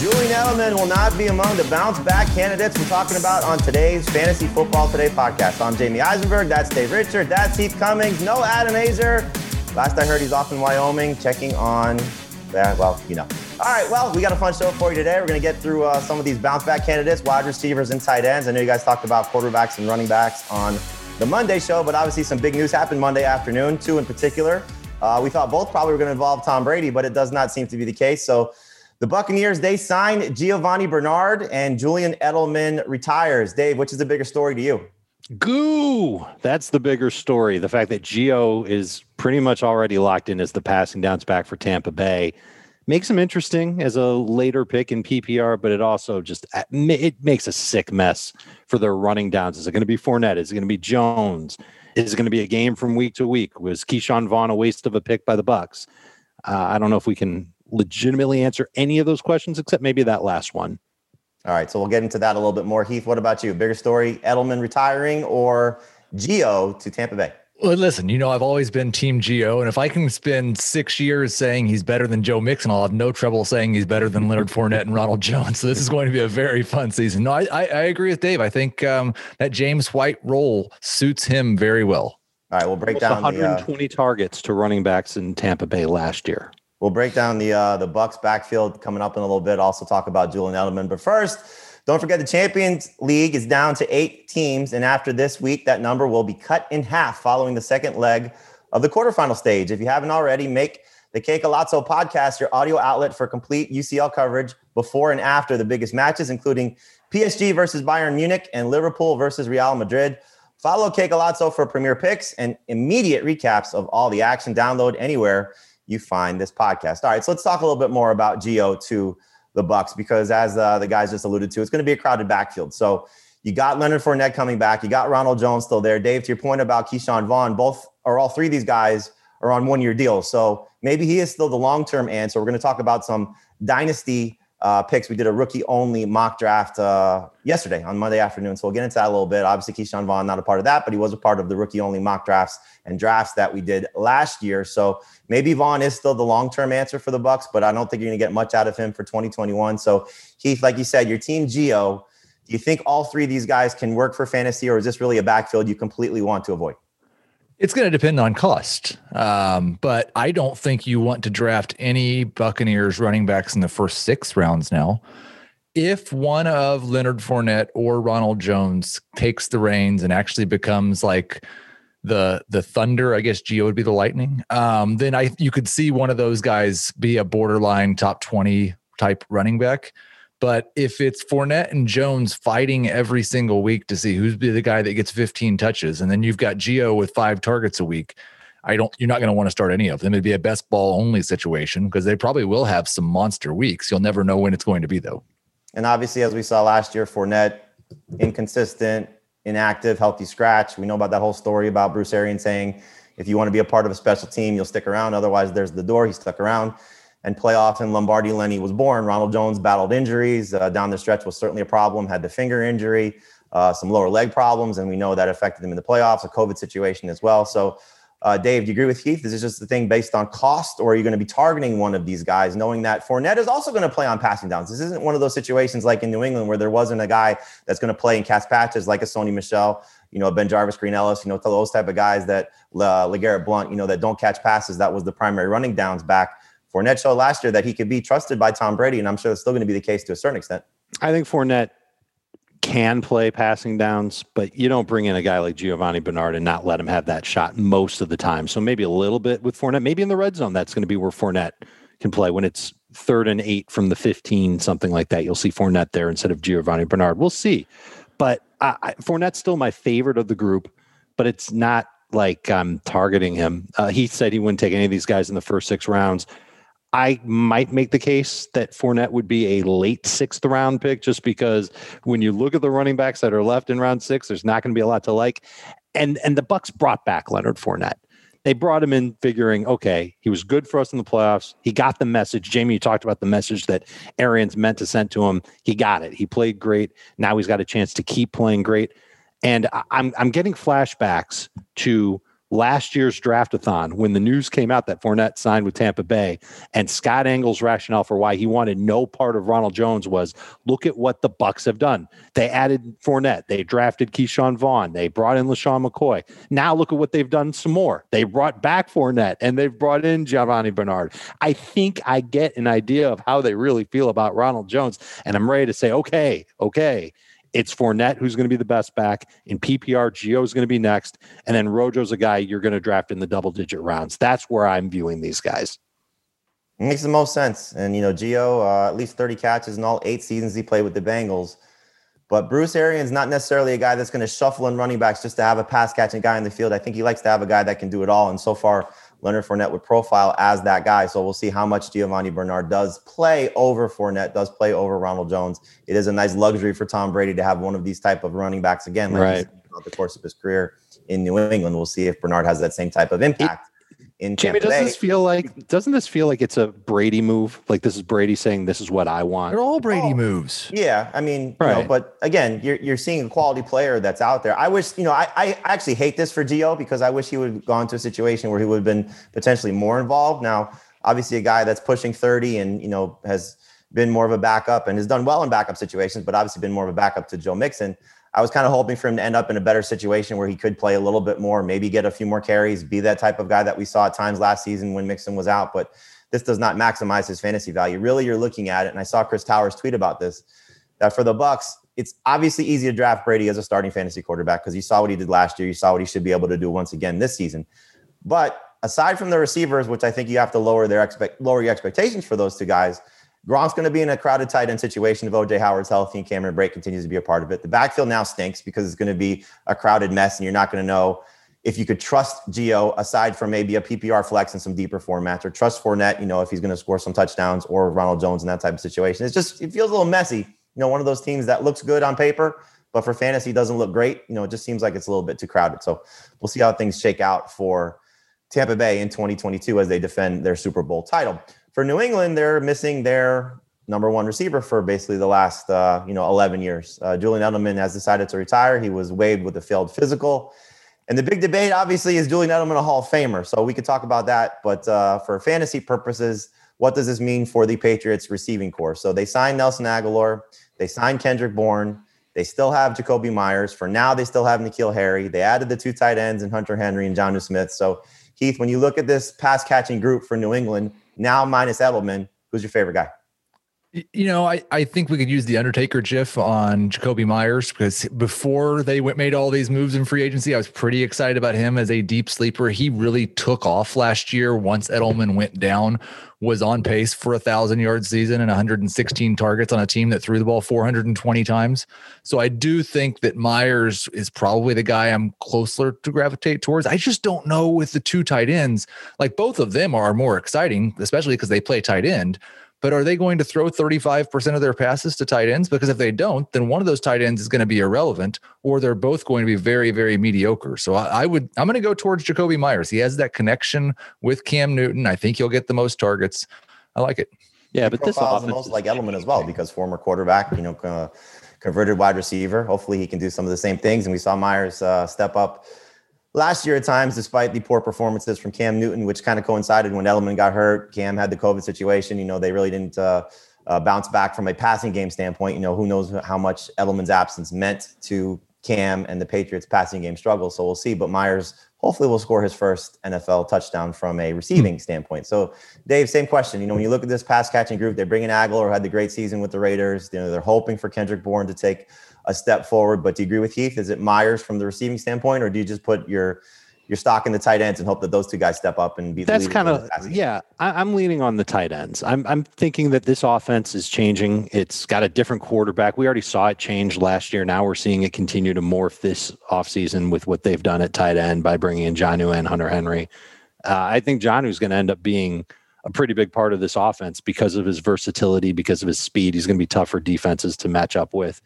Julian Edelman will not be among the bounce back candidates we're talking about on today's Fantasy Football Today podcast. I'm Jamie Eisenberg. That's Dave Richard. That's Heath Cummings. No Adam Aizer. Last I heard, he's off in Wyoming checking on, yeah, well, you know. All right, well, we got a fun show for you today. We're going to get through uh, some of these bounce back candidates, wide receivers, and tight ends. I know you guys talked about quarterbacks and running backs on the Monday show, but obviously some big news happened Monday afternoon, two in particular. Uh, we thought both probably were going to involve Tom Brady, but it does not seem to be the case. So the Buccaneers, they signed Giovani Bernard and Julian Edelman retires. Dave, which is the bigger story to you? Goo. That's the bigger story. The fact that Gio is pretty much already locked in as the passing downs back for Tampa Bay makes him interesting as a later pick in PPR, but it also just uh, it makes a sick mess for their running downs. Is it going to be Fournette? Is it going to be Jones? Is it going to be a game from week to week? Was Ke'Shawn Vaughn a waste of a pick by the Bucks? Uh, I don't know if we can legitimately answer any of those questions except maybe that last one. All right, so we'll get into that a little bit more. Heath, what about you? Bigger story: Edelman retiring or Gio to Tampa Bay? Well, listen, you know, I've always been Team Gio, and if I can spend six years saying he's better than Joe Mixon, I'll have no trouble saying he's better than Leonard Fournette and Ronald Jones. So this is going to be a very fun season. No, I, I, I agree with Dave. I think um, that James White role suits him very well. All right, we'll break Almost down 120 the, uh, targets to running backs in Tampa Bay last year. We'll break down the uh, the Bucks backfield coming up in a little bit. Also talk about Julian Edelman. But first, don't forget the Champions League is down to eight teams, and after this week, that number will be cut in half following the second leg of the quarterfinal stage. If you haven't already, make the Golazo podcast your audio outlet for complete UCL coverage before and after the biggest matches, including PSG versus Bayern Munich and Liverpool versus Real Madrid. Follow Golazo for premier picks and immediate recaps of all the action. Download anywhere you find this podcast. All right, so let's talk a little bit more about Gio to the Bucks because as uh, the guys just alluded to, it's going to be a crowded backfield. So you got Leonard Fournette coming back, you got Ronald Jones still there. Dave, to your point about Ke'Shawn Vaughn, both or all three of these guys are on one year deals. So maybe he is still the long term answer. We're going to talk about some dynasty uh, picks. We did a rookie only mock draft uh, yesterday on Monday afternoon. So we'll get into that a little bit. Obviously, Ke'Shawn Vaughn not a part of that, but he was a part of the rookie only mock drafts and drafts that we did last year. So maybe Vaughn is still the long term answer for the Bucks, but I don't think you're going to get much out of him for 2021. So Heath, like you said, your team Gio, Do you think all three of these guys can work for fantasy, or is this really a backfield you completely want to avoid? It's going to depend on cost. Um, but I don't think you want to draft any Buccaneers running backs in the first six rounds now. If one of Leonard Fournette or Ronald Jones takes the reins and actually becomes like the the Thunder, I guess Gio would be the Lightning. Um, then I you could see one of those guys be a borderline top 20 type running back. But if it's Fournette and Jones fighting every single week to see who's the guy that gets 15 touches, and then you've got Gio with five targets a week, I don't. You're not going to want to start any of them. It'd be a best ball only situation because they probably will have some monster weeks. You'll never know when it's going to be though. And obviously, as we saw last year, Fournette inconsistent, inactive, healthy scratch. We know about that whole story about Bruce Arians saying, if you want to be a part of a special team, you'll stick around. Otherwise, there's the door. He stuck around and playoff and Lombardi Lenny was born. Ronald Jones battled injuries uh, down the stretch was certainly a problem. Had the finger injury, uh, some lower leg problems, and we know that affected him in the playoffs. A COVID situation as well. So, uh, Dave, do you agree with Heath? Is this just the thing based on cost, or are you going to be targeting one of these guys, knowing that Fournette is also going to play on passing downs? This isn't one of those situations like in New England where there wasn't a guy that's going to play in cast patches like a Sony Michel you know, BenJarvus, Green Ellis, you know, those type of guys that uh, LeGarrette Blunt, you know, that don't catch passes. That was the primary running downs back Fournette showed last year that he could be trusted by Tom Brady, and I'm sure it's still going to be the case to a certain extent. I think Fournette can play passing downs, but you don't bring in a guy like Giovani Bernard and not let him have that shot most of the time. So maybe a little bit with Fournette. Maybe in the red zone, that's going to be where Fournette can play when it's third and eight from the 15, something like that. You'll see Fournette there instead of Giovani Bernard. We'll see. But I, I, Fournette's still my favorite of the group, but it's not like I'm targeting him. Uh, he said he wouldn't take any of these guys in the first six rounds. I might make the case that Fournette would be a late sixth round pick just because when you look at the running backs that are left in round six, there's not going to be a lot to like. And and the Bucks brought back Leonard Fournette. They brought him in figuring, okay, he was good for us in the playoffs. He got the message. Jamie, you talked about the message that Arians meant to send to him. He got it. He played great. Now he's got a chance to keep playing great. And I'm I'm getting flashbacks to last year's draftathon when the news came out that Fournette signed with Tampa Bay and Scott Engel's rationale for why he wanted no part of Ronald Jones was look at what the Bucks have done. They added Fournette, they drafted Ke'Shawn Vaughn, they brought in LeSean McCoy. Now look at what they've done some more. They brought back Fournette and they've brought in Giovani Bernard. I think I get an idea of how they really feel about Ronald Jones. And I'm ready to say, okay, okay it's Fournette who's going to be the best back. In PPR, Gio is going to be next. And then Rojo's a guy you're going to draft in the double digit rounds. That's where I'm viewing these guys. It makes the most sense. And, you know, Gio, uh, at least 30 catches in all eight seasons he played with the Bengals. But Bruce Arians not necessarily a guy that's going to shuffle in running backs just to have a pass catching guy in the field. I think he likes to have a guy that can do it all. And so far, Leonard Fournette would profile as that guy. So we'll see how much Giovani Bernard does play over Fournette, does play over Ronald Jones. It is a nice luxury for Tom Brady to have one of these type of running backs again, like right. throughout the course of his career in New England. We'll see if Bernard has that same type of impact. It, in Jamie, doesn't this feel like doesn't this feel like it's a Brady move? Like this is Brady saying this is what I want. They're all Brady oh, moves. Yeah, I mean, right. You know, but again, you're you're seeing a quality player that's out there. I wish, you know, I I actually hate this for Gio because I wish he would have gone to a situation where he would have been potentially more involved. Now, obviously, a guy that's pushing 30 and you know has been more of a backup and has done well in backup situations, but obviously been more of a backup to Joe Mixon. I was kind of hoping for him to end up in a better situation where he could play a little bit more, maybe get a few more carries, be that type of guy that we saw at times last season when Mixon was out. But this does not maximize his fantasy value. Really, you're looking at it, and I saw Chris Towers tweet about this. That for the Bucks, it's obviously easy to draft Brady as a starting fantasy quarterback because you saw what he did last year. You saw what he should be able to do once again this season. But aside from the receivers, which I think you have to lower their expect lower your expectations for those two guys, Gronk's going to be in a crowded tight end situation if OJ Howard's healthy and Cameron Brate continues to be a part of it. The backfield now stinks because it's going to be a crowded mess, and you're not going to know if you could trust Gio aside from maybe a PPR flex and some deeper formats, or trust Fournette, you know, if he's going to score some touchdowns, or Ronald Jones in that type of situation. It's just it feels a little messy. You know, one of those teams that looks good on paper, but for fantasy doesn't look great. You know, it just seems like it's a little bit too crowded. So we'll see how things shake out for Tampa Bay in 2022 as they defend their Super Bowl title for New England, they're missing their number one receiver for basically the last uh, you know 11 years. Uh, Julian Edelman has decided to retire. He was waived with a failed physical. And the big debate, obviously, is Julian Edelman a Hall of Famer? So we could talk about that. But uh, for fantasy purposes, what does this mean for the Patriots receiving corps? So they signed Nelson Agholor, they signed Kendrick Bourne, they still have Jakobi Meyers. For now, they still have N'Keal Harry. They added the two tight ends and Hunter Henry and Jonnu Smith. So Heath, when you look at this pass catching group for New England, now minus Edelman. Who's your favorite guy? You know, I, I think we could use the Undertaker GIF on Jakobi Meyers because before they went made all these moves in free agency, I was pretty excited about him as a deep sleeper. He really took off last year once Edelman went down, was on pace for a thousand yard season and 116 targets on a team that threw the ball 420 times. So I do think that Meyers is probably the guy I'm closer to gravitate towards. I just don't know with the two tight ends. Like both of them are more exciting, especially because they play tight end. But are they going to throw 35% of their passes to tight ends? Because if they don't, then one of those tight ends is going to be irrelevant, or they're both going to be very, very mediocre. So I, I would, I'm going to go towards Jakobi Meyers. He has that connection with Cam Newton. I think he'll get the most targets. I like it. Yeah, he but this offense the most like Edelman as well because former quarterback, you know, uh, converted wide receiver. Hopefully, he can do some of the same things. And we saw Meyers uh, step up last year at times, despite the poor performances from Cam Newton, which kind of coincided when Edelman got hurt. Cam had the COVID situation. You know, they really didn't uh, uh, bounce back from a passing game standpoint. You know, who knows how much Edelman's absence meant to Cam and the Patriots passing game struggle. So we'll see. But Meyers hopefully will score his first NFL touchdown from a receiving mm. standpoint. So, Dave, same question. You know, when you look at this pass catching group, they bring in Agholor, had the great season with the Raiders. You know, they're hoping for Kendrick Bourne to take a step forward. But do you agree with Heath? Is it Meyers from the receiving standpoint, or do you just put your your stock in the tight ends and hope that those two guys step up and be. That's kind of yeah. I, am leaning on the tight ends. I'm I'm thinking that this offense is changing. It's got a different quarterback. We already saw it change last year. Now we're seeing it continue to morph this offseason with what they've done at tight end by bringing in Jonnu and Hunter Henry. Uh, I think Jonnu's going to end up being a pretty big part of this offense because of his versatility, because of his speed. He's going to be tough for defenses to match up with.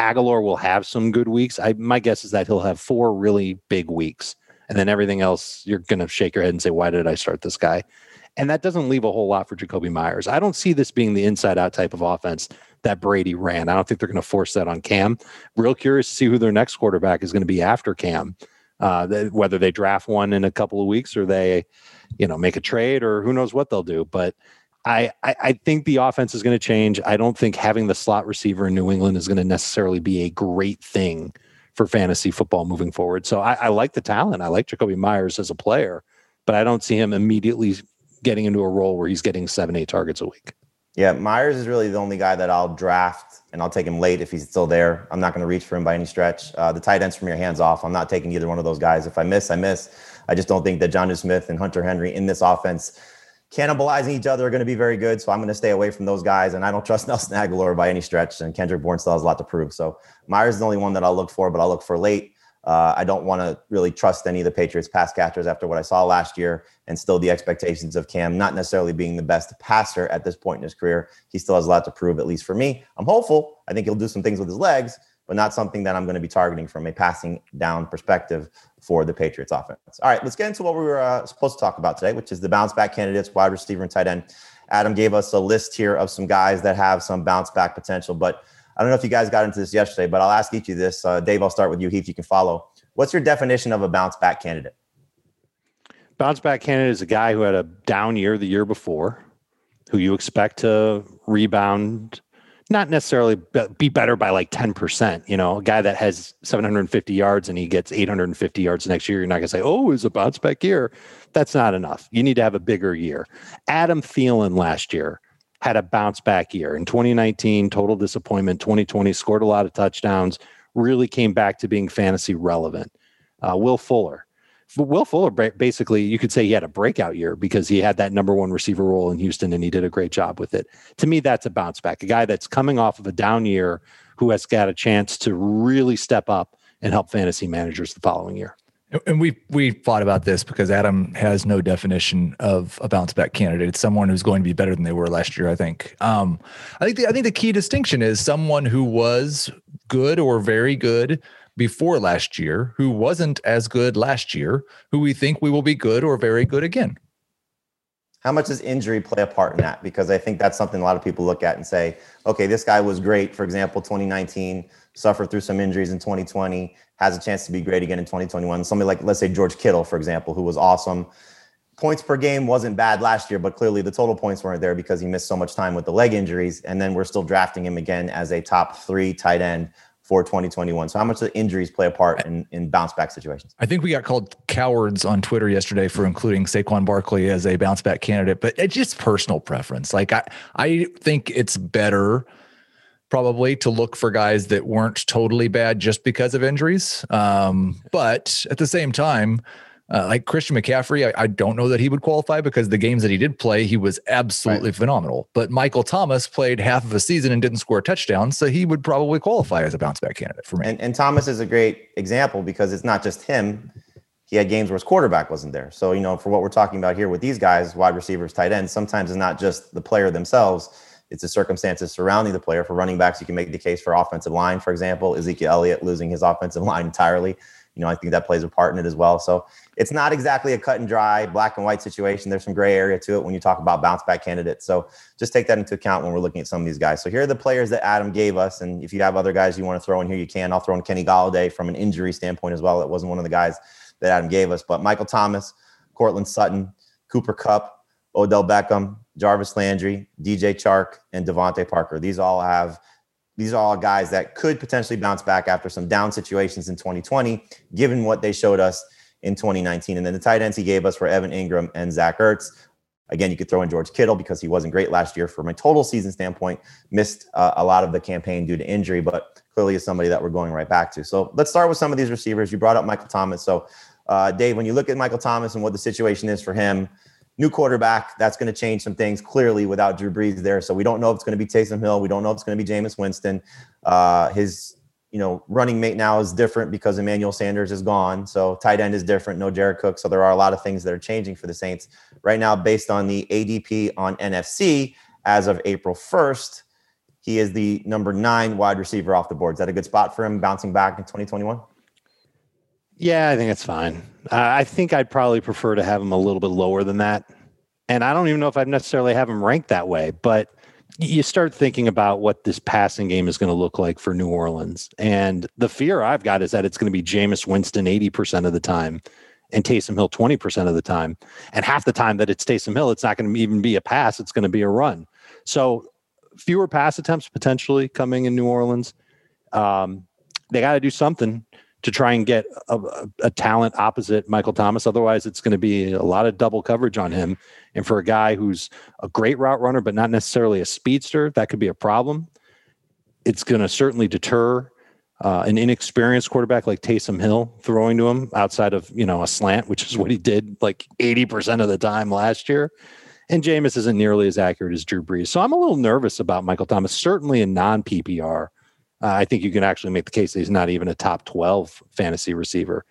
Agholor will have some good weeks. I my guess is that he'll have four really big weeks and then everything else you're going to shake your head and say why did i start this guy? And that doesn't leave a whole lot for Jakobi Meyers i don't see this being the inside out type of offense that brady ran. I don't think they're going to force that on cam. Real curious to see who their next quarterback is going to be after cam. Uh, whether they draft one in a couple of weeks or they you know make a trade or who knows what they'll do. But I, I, think the offense is going to change. I don't think having the slot receiver in New England is going to necessarily be a great thing for fantasy football moving forward. So I, I like the talent. I like Jakobi Meyers as a player, but I don't see him immediately getting into a role where he's getting seven, eight targets a week. Yeah, Meyers is really the only guy that I'll draft, and I'll take him late if he's still there. I'm not going to reach for him by any stretch. Uh, the tight ends from your hands off. I'm not taking either one of those guys. If I miss, I miss. I just don't think that Jonnu Smith and Hunter Henry in this offense cannibalizing each other are going to be very good. So I'm going to stay away from those guys. And I don't trust Nelson Agholor by any stretch. And Kendrick Bourne still has a lot to prove. So Meyers is the only one that I'll look for, but I'll look for late. Uh, I don't want to really trust any of the Patriots pass catchers after what I saw last year, and still the expectations of Cam not necessarily being the best passer at this point in his career. He still has a lot to prove, at least for me. I'm hopeful. I think he'll do some things with his legs, but not something that I'm going to be targeting from a passing down perspective for the Patriots offense. All right, let's get into what we were uh, supposed to talk about today, which is the bounce back candidates, wide receiver and tight end. Adam gave us a list here of some guys that have some bounce back potential, but I don't know if you guys got into this yesterday, but I'll ask each of you this. Uh, Dave, I'll start with you. Heath, you can follow. What's your definition of a bounce back candidate? Bounce back candidate is a guy who had a down year the year before, who you expect to rebound not necessarily be better by like 10%. You know, a guy that has 750 yards and he gets 850 yards next year, you're not going to say, oh, it's a bounce back year. That's not enough. You need to have a bigger year. Adam Thielen last year had a bounce back year. In 2019, total disappointment. 2020 scored a lot of touchdowns, really came back to being fantasy relevant. Uh, Will Fuller Will Fuller basically, you could say he had a breakout year because he had that number one receiver role in Houston and he did a great job with it. To me, that's a bounce back. A guy that's coming off of a down year who has got a chance to really step up and help fantasy managers the following year. And we we thought about this because Adam has no definition of a bounce back candidate. It's someone who's going to be better than they were last year. I think. Um, I think the, I think the key distinction is someone who was good or very good before last year who wasn't as good last year, who we think we will be good or very good again. How much does injury play a part in that? Because I think that's something a lot of people look at and say, okay, this guy was great. For example, 2019, suffered through some injuries in 2020, has a chance to be great again in 2021. Somebody like, let's say, George Kittle, for example, who was awesome. Points per game wasn't bad last year, but clearly the total points weren't there because he missed so much time with the leg injuries. And then we're still drafting him again as a top three tight end for 2021. So how much the injuries play a part in, in bounce back situations? I think we got called cowards on Twitter yesterday for including Saquon Barkley as a bounce back candidate, but it's just personal preference. Like I, I think it's better probably to look for guys that weren't totally bad just because of injuries. Um, but at the same time, uh, like Christian McCaffrey, I, I, don't know that he would qualify because the games that he did play, he was absolutely right. phenomenal. But Michael Thomas played half of a season and didn't score a touchdown, so he would probably qualify as a bounce back candidate for me. And, and Thomas is a great example because it's not just him. He had games where his quarterback wasn't there. So, you know, for what we're talking about here with these guys, wide receivers, tight ends, sometimes it's not just the player themselves, it's the circumstances surrounding the player. For running backs, you can make the case for offensive line, for example, Ezekiel Elliott losing his offensive line entirely you know, I think that plays a part in it as well. So it's not exactly a cut and dry black and white situation. There's some gray area to it when you talk about bounce back candidates. So just take that into account when we're looking at some of these guys. So here are the players that Adam gave us. And if you have other guys you want to throw in here, you can. I'll throw in Kenny Golladay from an injury standpoint as well. It wasn't one of the guys that Adam gave us, but Michael Thomas, Courtland Sutton, Cooper Kupp, Odell Beckham, Jarvis Landry, DJ Chark, and DeVante Parker. These all have – these are all guys that could potentially bounce back after some down situations in 2020, given what they showed us in 2019. And then the tight ends he gave us were Evan Engram and Zach Ertz. Again, you could throw in George Kittle because he wasn't great last year from a total season standpoint, missed uh, a lot of the campaign due to injury, but clearly is somebody that we're going right back to. So let's start with some of these receivers. You brought up Michael Thomas. So, uh, Dave, when you look at Michael Thomas and what the situation is for him, new quarterback, that's going to change some things clearly without Drew Brees there. So we don't know if it's going to be Taysom Hill. We don't know if it's going to be Jameis Winston. Uh, his you know, running mate now is different because Emmanuel Sanders is gone. So tight end is different. No Jared Cook. So there are a lot of things that are changing for the Saints right now, based on the ADP on NFC as of April 1st. He is the number nine wide receiver off the board. Is that a good spot for him bouncing back in 2021? Yeah, I think it's fine. Uh, I think I'd probably prefer to have him a little bit lower than that. And I don't even know if I'd necessarily have him ranked that way, but you start thinking about what this passing game is going to look like for New Orleans. And the fear I've got is that it's going to be Jameis Winston 80% of the time and Taysom Hill 20% of the time. And half the time that it's Taysom Hill, it's not going to even be a pass, it's going to be a run. So fewer pass attempts potentially coming in New Orleans. Um, they got to do something to try and get a, a, talent opposite Michael Thomas. Otherwise, it's going to be a lot of double coverage on him. And for a guy who's a great route runner, but not necessarily a speedster, that could be a problem. It's going to certainly deter uh, an inexperienced quarterback like Taysom Hill throwing to him outside of you know a slant, which is what he did like eighty percent of the time last year. And Jameis isn't nearly as accurate as Drew Brees, so I'm a little nervous about Michael Thomas. Certainly in non PPR, uh, I think you can actually make the case that he's not even a top 12 fantasy receiver.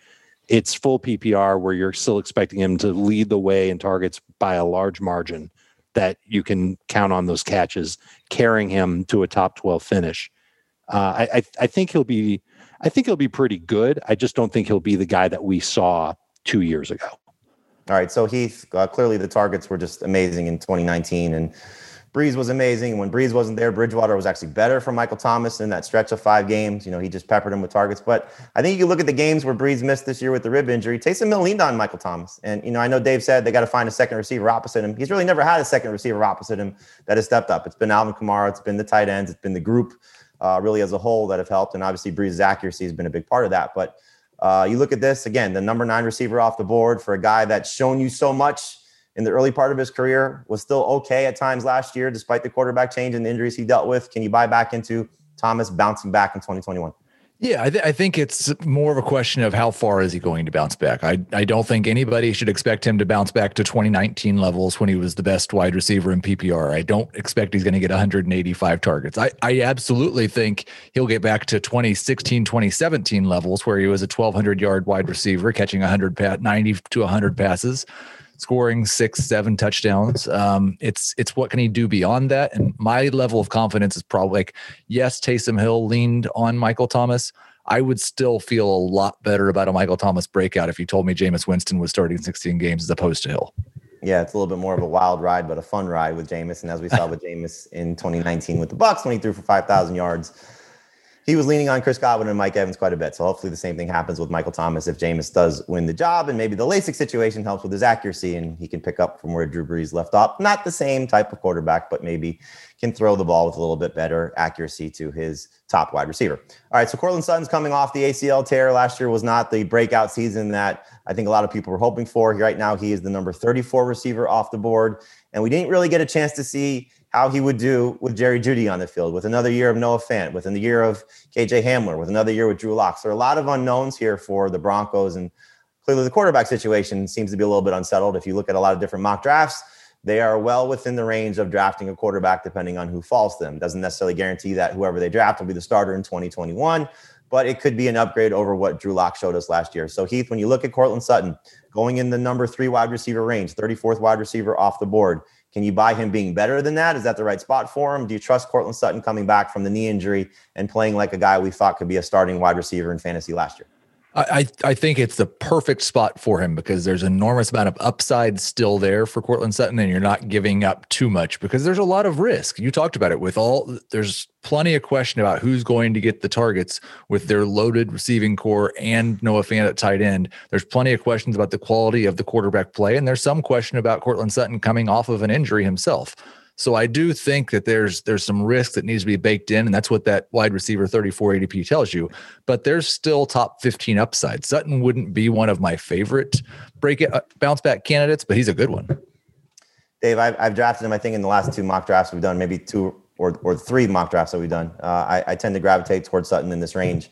It's full PPR where you're still expecting him to lead the way in targets by a large margin that you can count on those catches carrying him to a top 12 finish. Uh, I, I think he'll be I think he'll be pretty good. I just don't think he'll be the guy that we saw two years ago. All right, so Heath, uh, clearly the targets were just amazing in 2019, and Brees was amazing. When Brees wasn't there, Bridgewater was actually better for Michael Thomas in that stretch of five games. You know, he just peppered him with targets. But I think you look at the games where Brees missed this year with the rib injury. Taysom Hill leaned on Michael Thomas. And, you know, I know Dave said they got to find a second receiver opposite him. He's really never had a second receiver opposite him that has stepped up. It's been Alvin Kamara, it's been the tight ends, it's been the group uh, really as a whole that have helped. And obviously, Brees's accuracy has been a big part of that. But uh, you look at this again, the number nine receiver off the board for a guy that's shown you so much in the early part of his career, was still okay at times last year, despite the quarterback change and the injuries he dealt with. Can you buy back into Thomas bouncing back in 2021? Yeah, I, th- I, think it's more of a question of how far is he going to bounce back. I, I don't think anybody should expect him to bounce back to 2019 levels when he was the best wide receiver in PPR. I don't expect he's going to get 185 targets. I, I absolutely think he'll get back to 2016, 2017 levels where he was a 1,200 yard wide receiver catching 100 pa- 90 to 100 passes scoring six, seven touchdowns. Um, it's it's what can he do beyond that? And my level of confidence is probably like, yes, Taysom Hill leaned on Michael Thomas. I would still feel a lot better about a Michael Thomas breakout if you told me Jameis Winston was starting 16 games as opposed to Hill. Yeah, it's a little bit more of a wild ride, but a fun ride with Jameis. And as we saw with Jameis in 2019 with the Bucks, when he threw for 5,000 yards, he was leaning on Chris Godwin and Mike Evans quite a bit. So hopefully the same thing happens with Michael Thomas if Jameis does win the job, and maybe the LASIK situation helps with his accuracy and he can pick up from where Drew Brees left off. Not the same type of quarterback, but maybe can throw the ball with a little bit better accuracy to his top wide receiver. All right, so Courtland Sutton's coming off the ACL tear. Last year was not the breakout season that I think a lot of people were hoping for. Right now, he is the number 34 receiver off the board, and we didn't really get a chance to see how he would do with Jerry Jeudy on the field, with another year of Noah Fant, with a year of KJ Hamler, with another year with Drew Lock. So there are a lot of unknowns here for the Broncos, and clearly the quarterback situation seems to be a little bit unsettled. If you look at a lot of different mock drafts, they are well within the range of drafting a quarterback depending on who falls to them. Doesn't necessarily guarantee that whoever they draft will be the starter in 2021, but it could be an upgrade over what Drew Lock showed us last year. So Heath, when you look at Courtland Sutton going in the number three wide receiver range, 34th wide receiver off the board, can you buy him being better than that? Is that the right spot for him? Do you trust Courtland Sutton coming back from the knee injury and playing like a guy we thought could be a starting wide receiver in fantasy last year? I, I think it's the perfect spot for him because there's enormous amount of upside still there for Courtland Sutton, and you're not giving up too much because there's a lot of risk. You talked about it with all there's plenty of question about who's going to get the targets with their loaded receiving corps and Noah Fant at tight end. There's plenty of questions about the quality of the quarterback play, and there's some question about Courtland Sutton coming off of an injury himself. So I do think that there's there's some risk that needs to be baked in, and that's what that wide receiver 34 ADP tells you. But there's still top 15 upside. Sutton wouldn't be one of my favorite break it, uh, bounce back candidates, but he's a good one. Dave, I've, I've drafted him. I think in the last two mock drafts we've done, maybe two or, or three mock drafts that we've done. Uh, I, I, tend to gravitate towards Sutton in this range.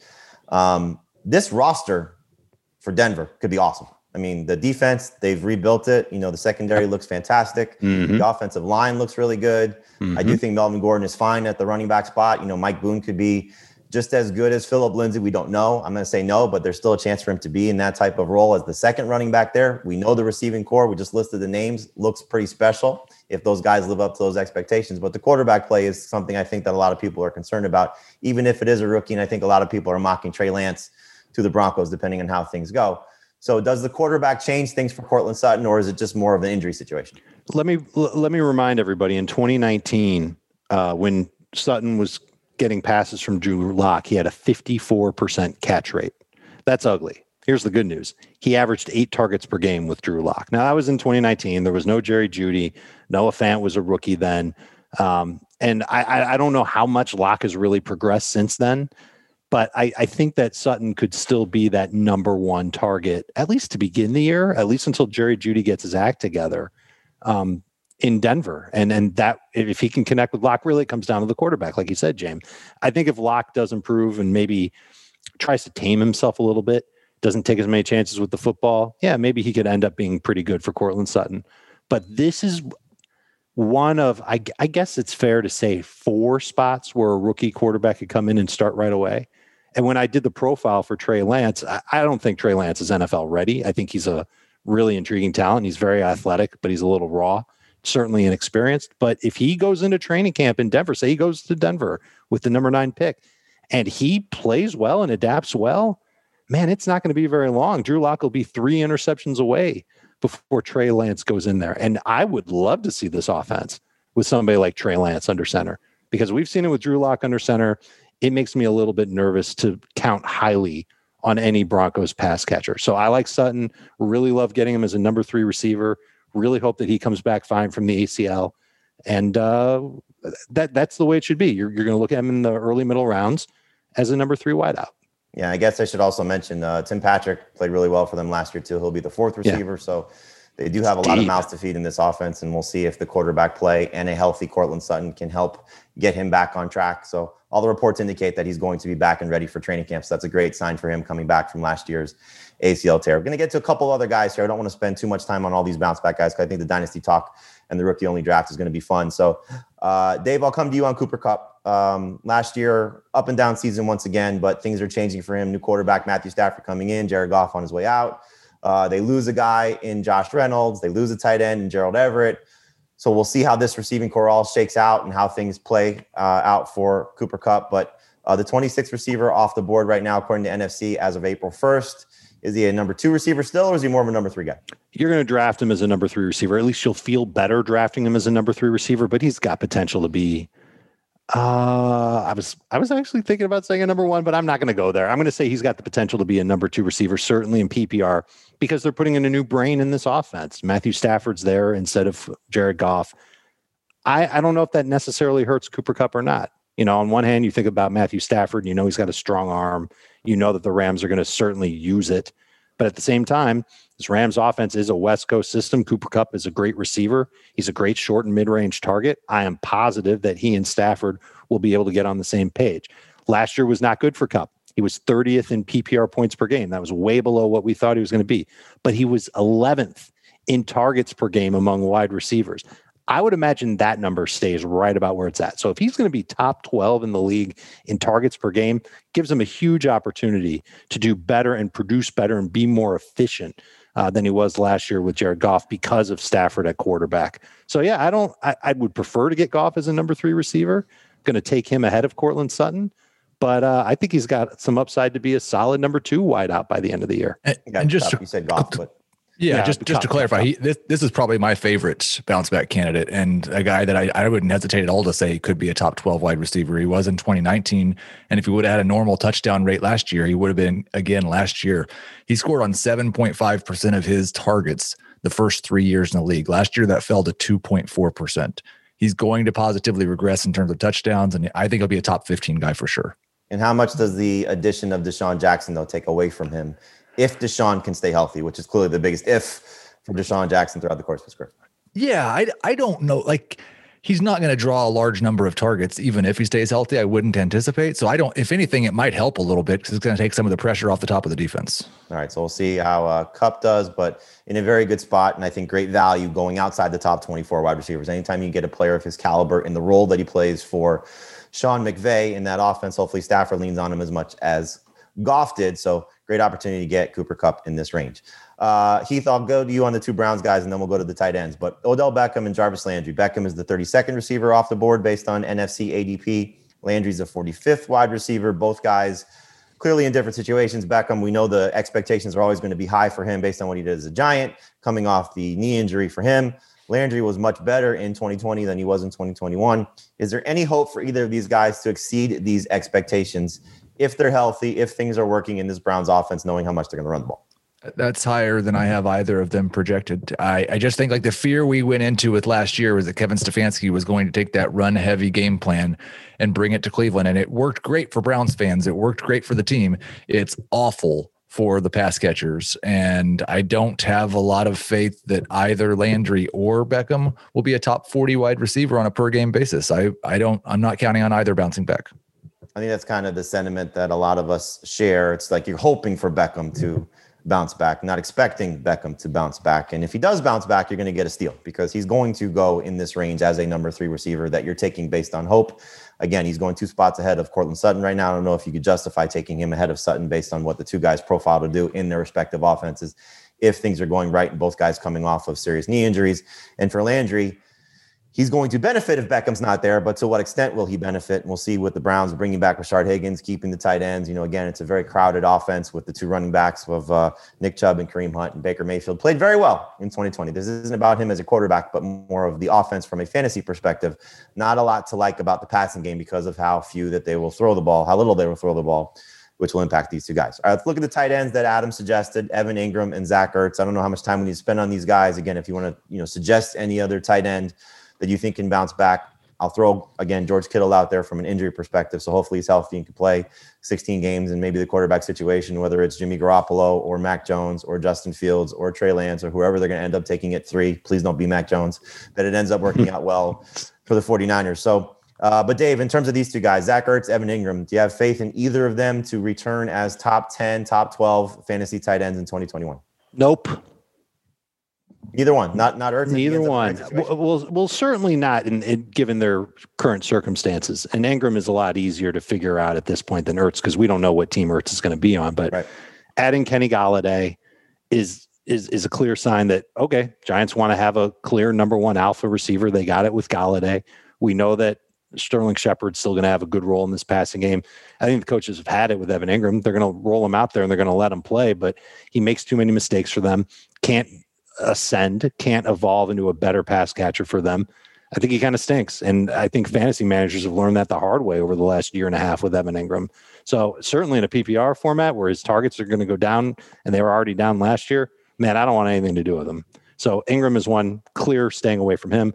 Um, this roster for Denver could be awesome. I mean, the defense, they've rebuilt it. You know, the secondary looks fantastic. Mm-hmm. The offensive line looks really good. Mm-hmm. I do think Melvin Gordon is fine at the running back spot. You know, Mike Boone could be just as good as Philip Lindsay. We don't know. I'm going to say no, but there's still a chance for him to be in that type of role as the second running back there. We know the receiving corps. We just listed the names. Looks pretty special if those guys live up to those expectations. But the quarterback play is something I think that a lot of people are concerned about, even if it is a rookie. And I think a lot of people are mocking Trey Lance to the Broncos, depending on how things go. So does the quarterback change things for Courtland Sutton, or is it just more of an injury situation? Let me let me remind everybody in 2019, uh, when Sutton was getting passes from Drew Lock, he had a 54% catch rate. That's ugly. Here's the good news. He averaged eight targets per game with Drew Lock. Now that was in 2019. There was no Jerry Jeudy. Noah Fant was a rookie then. Um, and I, I don't know how much Lock has really progressed since then. But I, I think that Sutton could still be that number one target, at least to begin the year, at least until Jerry Jeudy gets his act together um, in Denver. And and that if he can connect with Lock, really it comes down to the quarterback, like you said, James. I think if Lock does improve and maybe tries to tame himself a little bit, doesn't take as many chances with the football, yeah, maybe he could end up being pretty good for Courtland Sutton. But this is one of, I, I guess it's fair to say, four spots where a rookie quarterback could come in and start right away. And when I did the profile for Trey Lance, I, I don't think Trey Lance is NFL ready. I think he's a really intriguing talent. He's very athletic, but he's a little raw, certainly inexperienced. But if he goes into training camp in Denver, say he goes to Denver with the number nine pick, and he plays well and adapts well, man, it's not going to be very long. Drew Lock will be three interceptions away before Trey Lance goes in there. And I would love to see this offense with somebody like Trey Lance under center because we've seen it with Drew Lock under center it makes me a little bit nervous to count highly on any Broncos pass catcher. So I like Sutton, really love getting him as a number three receiver. Really hope that he comes back fine from the ACL. And uh, that that's the way it should be. You're, you're going to look at him in the early middle rounds as a number three wideout. Yeah, I guess I should also mention uh, Tim Patrick played really well for them last year too. He'll be the fourth receiver, yeah. so they do have a lot of mouths to feed in this offense, and we'll see if the quarterback play and a healthy Courtland Sutton can help get him back on track. So all the reports indicate that he's going to be back and ready for training camp. So that's a great sign for him coming back from last year's ACL tear. We're going to get to a couple other guys here. I don't want to spend too much time on all these bounce back guys because I think the dynasty talk and the rookie only draft is going to be fun. So, uh, Dave, I'll come to you on Cooper Kupp. Um, last year, up and down season once again, but things are changing for him. New quarterback Matthew Stafford coming in, Jared Goff on his way out. Uh, they lose a guy in Josh Reynolds. They lose a tight end in Gerald Everett. So we'll see how this receiving corps all shakes out and how things play uh, out for Cooper Kupp. But uh, the 26th receiver off the board right now, according to NFC, as of April 1st. Is he a number two receiver still, or is he more of a number three guy? You're going to draft him as a number three receiver. At least you'll feel better drafting him as a number three receiver, but he's got potential to be uh, I was I was actually thinking about saying a number one, but I'm not going to go there. I'm going to say he's got the potential to be a number two receiver, certainly in PPR, because they're putting in a new brain in this offense. Matthew Stafford's there instead of Jared Goff. I I don't know if that necessarily hurts Cooper Kupp or not. You know, on one hand, you think about Matthew Stafford, you know he's got a strong arm. You know that the Rams are going to certainly use it. But at the same time, this Rams offense is a West Coast system. Cooper Kupp is a great receiver. He's a great short and mid range target. I am positive that he and Stafford will be able to get on the same page. Last year was not good for Kupp. He was 30th in PPR points per game. That was way below what we thought he was going to be. But he was 11th in targets per game among wide receivers. I would imagine that number stays right about where it's at. So if he's going to be top 12 in the league in targets per game, gives him a huge opportunity to do better and produce better and be more efficient uh, than he was last year with Jared Goff because of Stafford at quarterback. So yeah, I don't. I, I would prefer to get Goff as a number three receiver. Going to take him ahead of Courtland Sutton. But uh, I think he's got some upside to be a solid number two wideout by the end of the year. And, and just you said Goff, but yeah, yeah just just to clarify, he, this this is probably my favorite bounce back candidate, and a guy that I, I wouldn't hesitate at all to say could be a top twelve wide receiver. He was in 2019, and if he would have had a normal touchdown rate last year, he would have been again last year. He scored on 7.5 percent of his targets the first three years in the league. Last year, that fell to 2.4 percent. He's going to positively regress in terms of touchdowns, and I think he'll be a top 15 guy for sure. And how much does the addition of DeSean Jackson though take away from him if DeSean can stay healthy, which is clearly the biggest if for DeSean Jackson throughout the course of his career? Yeah, I I don't know. Like he's not going to draw a large number of targets, even if he stays healthy. I wouldn't anticipate. So I don't. If anything, it might help a little bit because it's going to take some of the pressure off the top of the defense. All right, so we'll see how uh, Kupp does, but in a very good spot, and I think great value going outside the top 24 wide receivers. Anytime you get a player of his caliber in the role that he plays for Sean McVay in that offense, hopefully Stafford leans on him as much as Goff did. So great opportunity to get Cooper Kupp in this range. Uh, Heath, I'll go to you on the two Browns guys, and then we'll go to the tight ends. But Odell Beckham and Jarvis Landry. Beckham is the 32nd receiver off the board based on NFC ADP. Landry's the 45th wide receiver. Both guys clearly in different situations. Beckham, we know the expectations are always going to be high for him based on what he did as a Giant, coming off the knee injury for him. Landry was much better in 2020 than he was in 2021. Is there any hope for either of these guys to exceed these expectations if they're healthy, if things are working in this Browns offense, knowing how much they're going to run the ball? That's higher than I have either of them projected. I, I just think like the fear we went into with last year was that Kevin Stefanski was going to take that run heavy game plan and bring it to Cleveland. And it worked great for Browns fans. It worked great for the team. It's awful for the pass catchers. And I don't have a lot of faith that either Landry or Beckham will be a top 40 wide receiver on a per game basis. I, I don't, I'm not counting on either bouncing back. I think that's kind of the sentiment that a lot of us share. It's like you're hoping for Beckham to bounce back, not expecting Beckham to bounce back. And if he does bounce back, you're going to get a steal because he's going to go in this range as a number three receiver that you're taking based on hope. Again, he's going two spots ahead of Courtland Sutton right now. I don't know if you could justify taking him ahead of Sutton based on what the two guys profile to do in their respective offenses if things are going right and both guys coming off of serious knee injuries. And for Landry, he's going to benefit if Beckham's not there, but to what extent will he benefit? And we'll see with the Browns bringing back Rashard Higgins, keeping the tight ends. You know, again, it's a very crowded offense with the two running backs of uh, Nick Chubb and Kareem Hunt and Baker Mayfield. Played very well in 2020. This isn't about him as a quarterback, but more of the offense from a fantasy perspective. Not a lot to like about the passing game because of how few that they will throw the ball, how little they will throw the ball. Which will impact these two guys. All right, let's look at the tight ends that Adam suggested: Evan Engram and Zach Ertz. I don't know how much time we need to spend on these guys. Again, if you want to, you know, suggest any other tight end that you think can bounce back. I'll throw again George Kittle out there from an injury perspective. So hopefully he's healthy and can play 16 games and maybe the quarterback situation, whether it's Jimmy Garoppolo or Mac Jones or Justin Fields or Trey Lance or whoever they're going to end up taking it three. Please don't be Mac Jones, that it ends up working out well for the 49ers. So, uh, but Dave, in terms of these two guys, Zach Ertz, Evan Engram, do you have faith in either of them to return as top 10, top 12 fantasy tight ends in 2021? Nope. Neither one, not not Ertz. Neither one. Well, well, certainly not. In, in, given their current circumstances, and Engram is a lot easier to figure out at this point than Ertz because we don't know what team Ertz is going to be on. But right. adding Kenny Golladay is is is a clear sign that okay, Giants want to have a clear number one alpha receiver. They got it with Golladay. We know that Sterling Shepard's still going to have a good role in this passing game. I think the coaches have had it with Evan Engram. They're going to roll him out there and they're going to let him play, but he makes too many mistakes for them. Can't ascend, can't evolve into a better pass catcher for them. I think he kind of stinks. And I think mm-hmm. fantasy managers have learned that the hard way over the last year and a half with Evan Engram. So certainly in a PPR format where his targets are going to go down and they were already down last year, man, I don't want anything to do with him. So Engram is one clear staying away from him.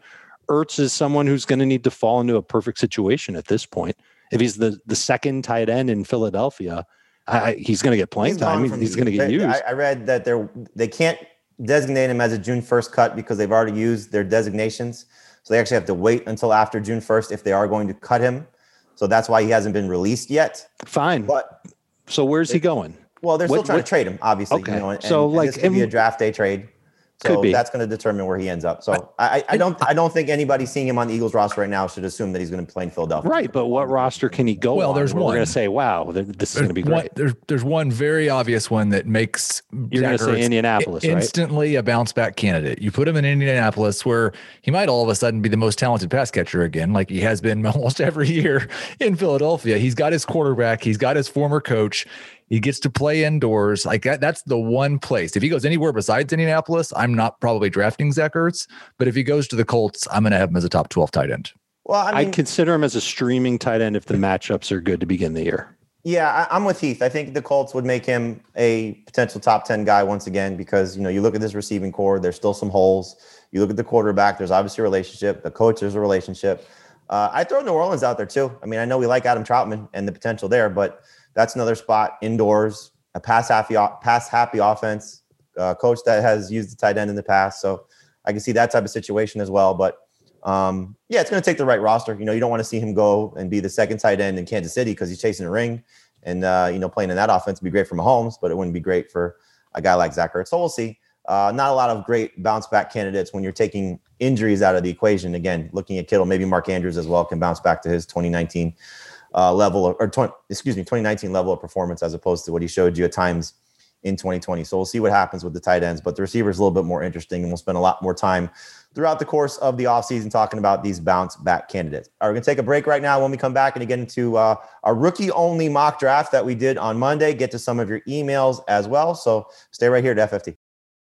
Ertz is someone who's going to need to fall into a perfect situation at this point. If he's the the second tight end in Philadelphia, I, he's going to get playing he's time. He's going to get used. I, I read that they're they can't designate him as a June 1st cut because they've already used their designations. So they actually have to wait until after June 1st if they are going to cut him. So that's why he hasn't been released yet. Fine. But so where's he going? Well, they're still trying what? to trade him, obviously. Okay. You know, and, so like this could be a draft day trade. So that's going to determine where he ends up. So I, I, don't I don't think anybody seeing him on the Eagles roster right now should assume that he's going to play in Philadelphia. Right, but what roster can he go? Well, there's one. We're going to say, wow, this is going to be great. One, there's there's one very obvious one that makes you're going to say Indianapolis, instantly right? a bounce back candidate. You put him in Indianapolis, where he might all of a sudden be the most talented pass catcher again, like he has been almost every year in Philadelphia. He's got his quarterback, he's got his former coach he gets to play indoors. Like that, that's the one place. If he goes anywhere besides Indianapolis, I'm not probably drafting Zach Ertz. But if he goes to the Colts, I'm going to have him as a top 12 tight end. Well, I would consider him as a streaming tight end if the matchups are good to begin the year. Yeah, I, am with Heath. I think the Colts would make him a potential top 10 guy once again because, you know, you look at this receiving corps, there's still some holes. You look at the quarterback, there's obviously a relationship. The coach, there's a relationship. Uh, I throw New Orleans out there too. I mean, I know we like Adam Trautman and the potential there, but that's another spot indoors, a pass happy, pass happy offense, coach that has used the tight end in the past. So I can see that type of situation as well. But um, yeah, it's going to take the right roster. You know, you don't want to see him go and be the second tight end in Kansas City because he's chasing a ring. And, uh, you know, playing in that offense would be great for Mahomes, but it wouldn't be great for a guy like Zach Ertz. So we'll see. Uh, not a lot of great bounce back candidates when you're taking injuries out of the equation. Again, looking at Kittle, maybe Mark Andrews as well can bounce back to his 2019 uh, level of, or 20, excuse me, 2019 level of performance as opposed to what he showed you at times in 2020. So we'll see what happens with the tight ends, but the receiver is a little bit more interesting, and we'll spend a lot more time throughout the course of the offseason talking about these bounce back candidates. Right, we're going to take a break right now. When we come back and get into uh, our rookie only mock draft that we did on Monday, get to some of your emails as well. So stay right here to FFT.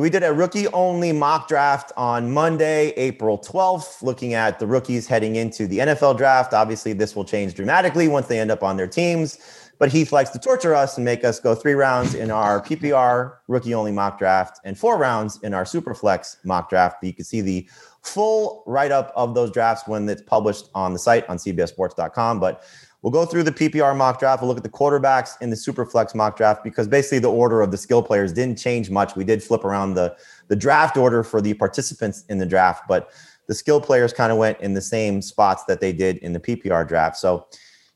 We did a rookie only mock draft on Monday, April 12th, looking at the rookies heading into the NFL draft. Obviously, this will change dramatically once they end up on their teams. But Heath likes to torture us and make us go three rounds in our PPR rookie only mock draft and four rounds in our Superflex mock draft. You can see the full write up of those drafts when it's published on the site on CBSSports.com. But We'll go through the PPR mock draft. We'll look at the quarterbacks in the Superflex mock draft because basically the order of the skill players didn't change much. We did flip around the, the draft order for the participants in the draft, but the skill players kind of went in the same spots that they did in the PPR draft. So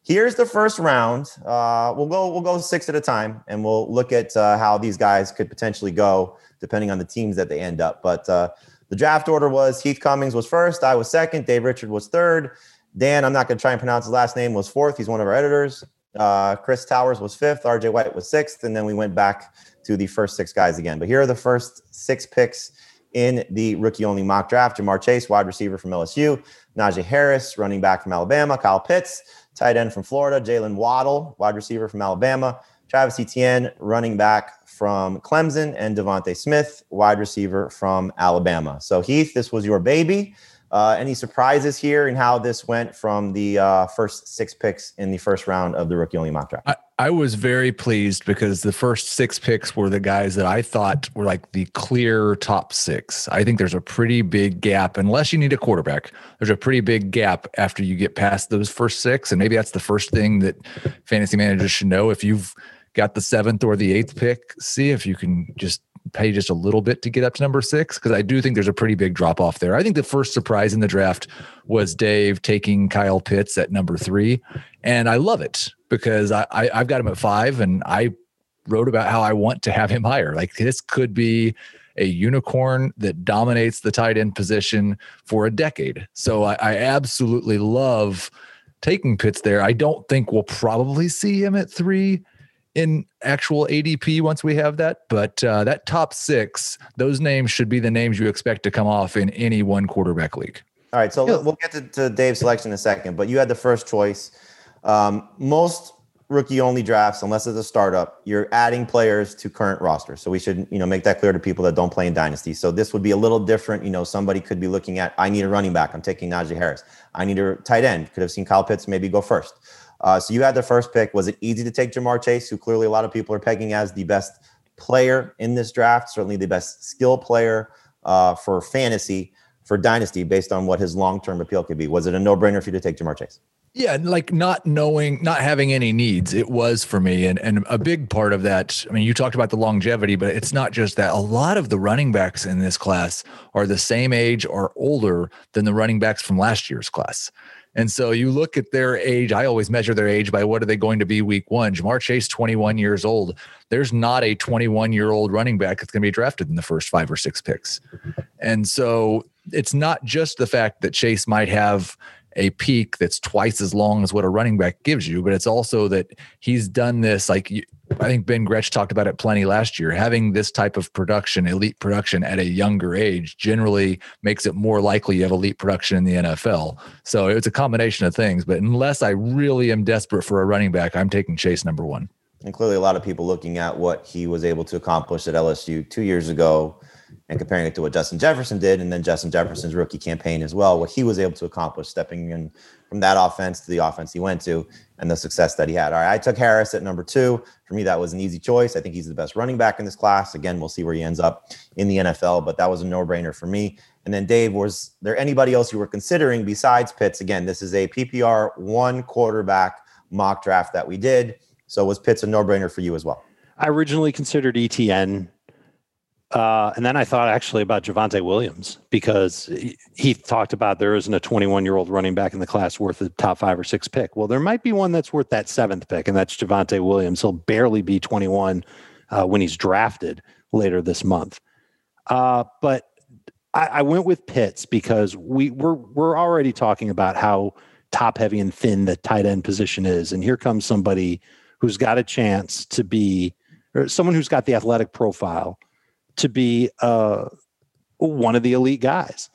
here's the first round. Uh, we'll go we'll go six at a time, and we'll look at uh, how these guys could potentially go depending on the teams that they end up. But uh, the draft order was Heath Cummings was first, I was second, Dave Richard was third. Dan, I'm not going to try and pronounce his last name, was fourth. He's one of our editors. Uh, Chris Towers was fifth. RJ White was sixth. And then we went back to the first six guys again. But here are the first six picks in the rookie only mock draft Ja'Marr Chase, wide receiver from LSU, Najee Harris, running back from Alabama, Kyle Pitts, tight end from Florida, Jaylen Waddle, wide receiver from Alabama, Travis Etienne, running back from Clemson, and DeVonta Smith, wide receiver from Alabama. So, Heath, this was your baby. Uh, any surprises here in how this went from the uh, first six picks in the first round of the rookie only mock draft? I, I, was very pleased because the first six picks were the guys that I thought were like the clear top six. I think there's a pretty big gap, unless you need a quarterback, there's a pretty big gap after you get past those first six. And maybe that's the first thing that fantasy managers should know. If you've got the seventh or the eighth pick, see if you can just pay just a little bit to get up to number six because I do think there's a pretty big drop off there. I think the first surprise in the draft was Dave taking Kyle Pitts at number three, and I love it because I, I I've got him at five, and I wrote about how I want to have him higher. Like this could be a unicorn that dominates the tight end position for a decade. So I, I absolutely love taking Pitts there. I don't think we'll probably see him at three in actual ADP once we have that. But uh, that top six, those names should be the names you expect to come off in any one quarterback league. All right, so we'll get to, to Dave's selection in a second. But you had the first choice. Um, most rookie only drafts, unless it's a startup, you're adding players to current rosters. So we should, you know, make that clear to people that don't play in dynasty. So this would be a little different. You know, somebody could be looking at, I need a running back. I'm taking Najee Harris. I need a tight end. Could have seen Kyle Pitts maybe go first. Uh, so you had the first pick. Was it easy to take Ja'Marr Chase, who clearly a lot of people are pegging as the best player in this draft, certainly the best skill player uh, for fantasy, for dynasty, based on what his long term appeal could be? Was it a no brainer for you to take Ja'Marr Chase? Yeah, like not knowing, not having any needs, it was for me. And and a big part of that, I mean, you talked about the longevity, but it's not just that. A lot of the running backs in this class are the same age or older than the running backs from last year's class. And so you look at their age. I always measure their age by what are they going to be week one. Ja'Marr Chase, 21 years old. There's not a 21 year old running back that's going to be drafted in the first five or six picks. And so it's not just the fact that Chase might have a peak that's twice as long as what a running back gives you, but it's also that he's done this. Like I think Ben Gretch talked about it plenty last year. Having this type of production, elite production at a younger age, generally makes it more likely you have elite production in the NFL. So it's a combination of things. But unless I really am desperate for a running back, I'm taking Chase number one. And clearly, a lot of people looking at what he was able to accomplish at LSU two years ago and comparing it to what Justin Jefferson did, and then Justin Jefferson's rookie campaign as well, what he was able to accomplish stepping in from that offense to the offense he went to and the success that he had. All right, I took Harris at number two. For me, that was an easy choice. I think he's the best running back in this class. Again, we'll see where he ends up in the NFL, but that was a no brainer for me. And then, Dave, was there anybody else you were considering besides Pitts? Again, this is a PPR one quarterback mock draft that we did. So was Pitts a no brainer for you as well? I originally considered Etienne uh, and then I thought actually about Javonte Williams because he, he talked about there isn't a 21 year old running back in the class worth a top five or six pick. Well, there might be one that's worth that seventh pick, and that's Javonte Williams. He'll barely be 21 uh, when he's drafted later this month. Uh, but I, I, went with Pitts because we we're we're already talking about how top heavy and thin the tight end position is, and here comes somebody who's got a chance to be or someone who's got the athletic profile to be uh, one of the elite guys.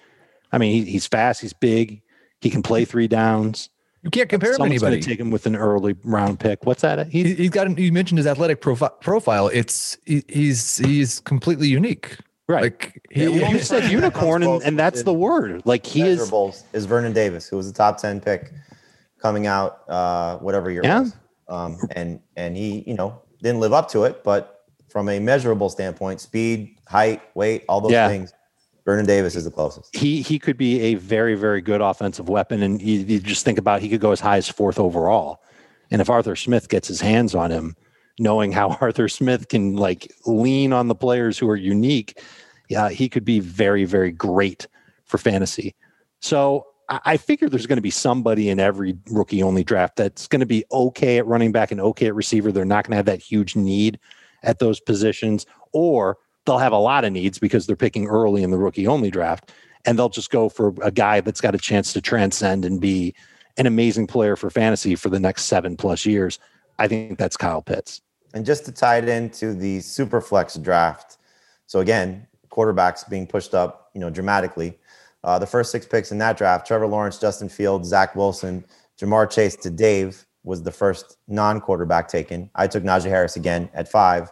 I mean, he, he's fast, he's big, he can play three downs. You can't compare him to anybody. Take him with an early round pick. What's that? He, he's got. You mentioned his athletic profi- profile. It's he, he's he's completely unique. Right. Like he, yeah, you said unicorn, and, and that's the word. Like he is is Vernon Davis, who was the top ten pick coming out, uh, whatever year. Yeah. Um, and and he, you know, didn't live up to it, but from a measurable standpoint, speed, height, weight, all those yeah. things. Vernon Davis is the closest. He he could be a very very good offensive weapon, and you, you just think about he could go as high as fourth overall. And if Arthur Smith gets his hands on him, knowing how Arthur Smith can like lean on the players who are unique, yeah, he could be very very great for fantasy. So I figure there's going to be somebody in every rookie only draft that's going to be okay at running back and okay at receiver. They're not going to have that huge need at those positions, or they'll have a lot of needs because they're picking early in the rookie only draft, and they'll just go for a guy that's got a chance to transcend and be an amazing player for fantasy for the next seven plus years. I think that's Kyle Pitts. And just to tie it into the super flex draft. So again, quarterbacks being pushed up, you know, dramatically. Uh, the first six picks in that draft: Trevor Lawrence, Justin Fields, Zach Wilson, Ja'Marr Chase to Dave was the first non-quarterback taken. I took Najee Harris again at five.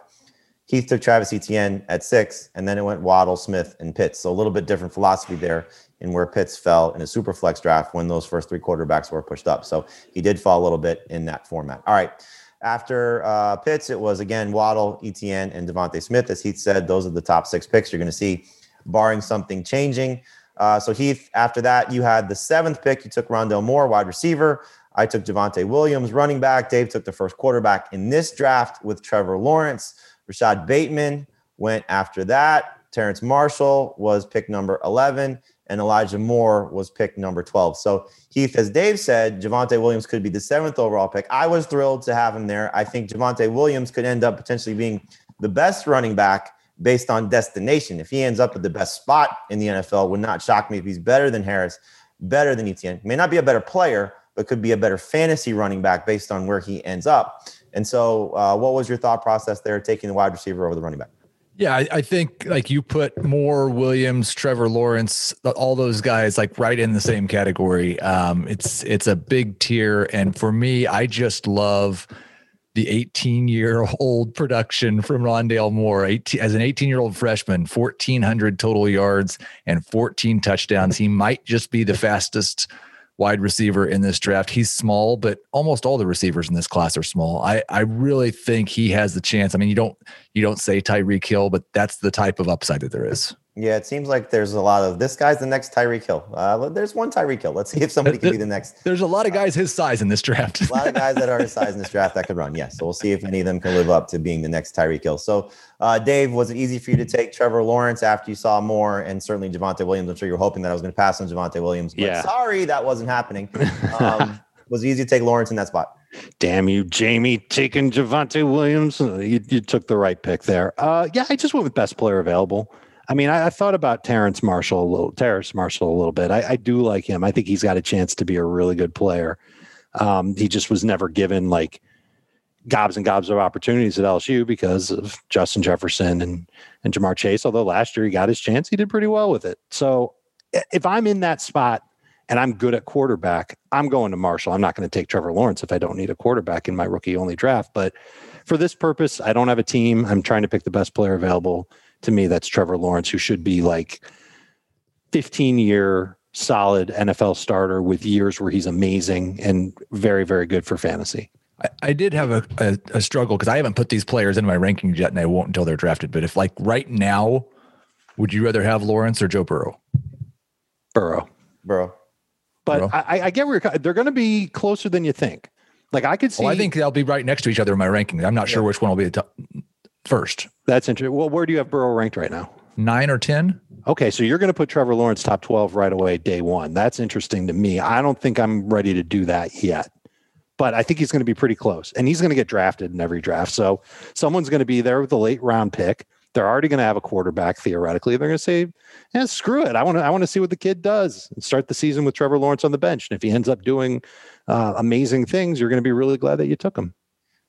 Heath took Travis Etienne at six, and then it went Waddle, Smith, and Pitts. So a little bit different philosophy there in where Pitts fell in a super flex draft when those first three quarterbacks were pushed up. So he did fall a little bit in that format. All right. After uh, Pitts, it was again Waddle, Etienne, and DeVonta Smith. As Heath said, those are the top six picks you're going to see, barring something changing. Uh, so Heath, after that, you had the seventh pick. You took Rondale Moore, wide receiver. I took Javonte Williams, running back. Dave took the first quarterback in this draft with Trevor Lawrence. Rashod Bateman went after that. Terrence Marshall was pick number 11, and Elijah Moore was pick number 12. So, Heath, as Dave said, Javonte Williams could be the seventh overall pick. I was thrilled to have him there. I think Javonte Williams could end up potentially being the best running back based on destination. If he ends up at the best spot in the NFL, would not shock me if he's better than Harris, better than Etienne. May not be a better player, but could be a better fantasy running back based on where he ends up. And so, uh, what was your thought process there, taking the wide receiver over the running back? Yeah, I, I, think like you put Moore, Williams, Trevor Lawrence, all those guys like right in the same category. Um, it's it's a big tier, and for me, I just love the 18 year old production from Rondale Moore 18, as an 18 year old freshman, 1,400 total yards and 14 touchdowns. He might just be the fastest wide receiver in this draft. He's small, but almost all the receivers in this class are small. I, I really think he has the chance. I mean, you don't you don't say Tyreek Hill, but that's the type of upside that there is. Yeah, it seems like there's a lot of this guy's the next Tyreek Hill. Uh, there's one Tyreek Hill. Let's see if somebody can be the next. There's a lot of guys his size in this draft. a lot of guys that are his size in this draft that could run. Yes, so we'll see if any of them can live up to being the next Tyreek Hill. So, uh, Dave, was it easy for you to take Trevor Lawrence after you saw Moore, and certainly Javonte Williams? I'm sure you were hoping that I was going to pass on Javonte Williams. But Yeah. sorry, that wasn't happening. Um, was it easy to take Lawrence in that spot? Damn you, Jamie, taking Javonte Williams. Uh, You, you took the right pick there. Uh, yeah, I just went with best player available. I mean, I, I thought about Terrence Marshall a little, Terrace Marshall a little bit. I, I do like him. I think he's got a chance to be a really good player. Um, he just was never given like gobs and gobs of opportunities at LSU because of Justin Jefferson and and Ja'Marr Chase. Although last year he got his chance, he did pretty well with it. So if I'm in that spot and I'm good at quarterback, I'm going to Marshall. I'm not going to take Trevor Lawrence if I don't need a quarterback in my rookie only draft. But for this purpose, I don't have a team. I'm trying to pick the best player available. To me, that's Trevor Lawrence, who should be like 15 year solid NFL starter with years where he's amazing and very, very good for fantasy. I, I did have a, a, a struggle because I haven't put these players in my rankings yet, and I won't until they're drafted. But if like right now, would you rather have Lawrence or Joe Burrow? Burrow. Burrow. But Burrow. I, I get where you're, they're going to be closer than you think. Like I could oh, see. Well, I think they'll be right next to each other in my rankings. I'm not sure which one will be the top, first. that's interesting. Well, where do you have Burrow ranked right now? Nine or ten? Okay, so you're going to put Trevor Lawrence top 12 right away, day one. That's interesting to me. I don't think I'm ready to do that yet, but I think he's going to be pretty close and he's going to get drafted in every draft. So someone's going to be there with a late round pick. They're already going to have a quarterback theoretically. They're going to say, yeah, screw it. I want to, I want to see what the kid does and start the season with Trevor Lawrence on the bench. And if he ends up doing uh, amazing things, you're going to be really glad that you took him.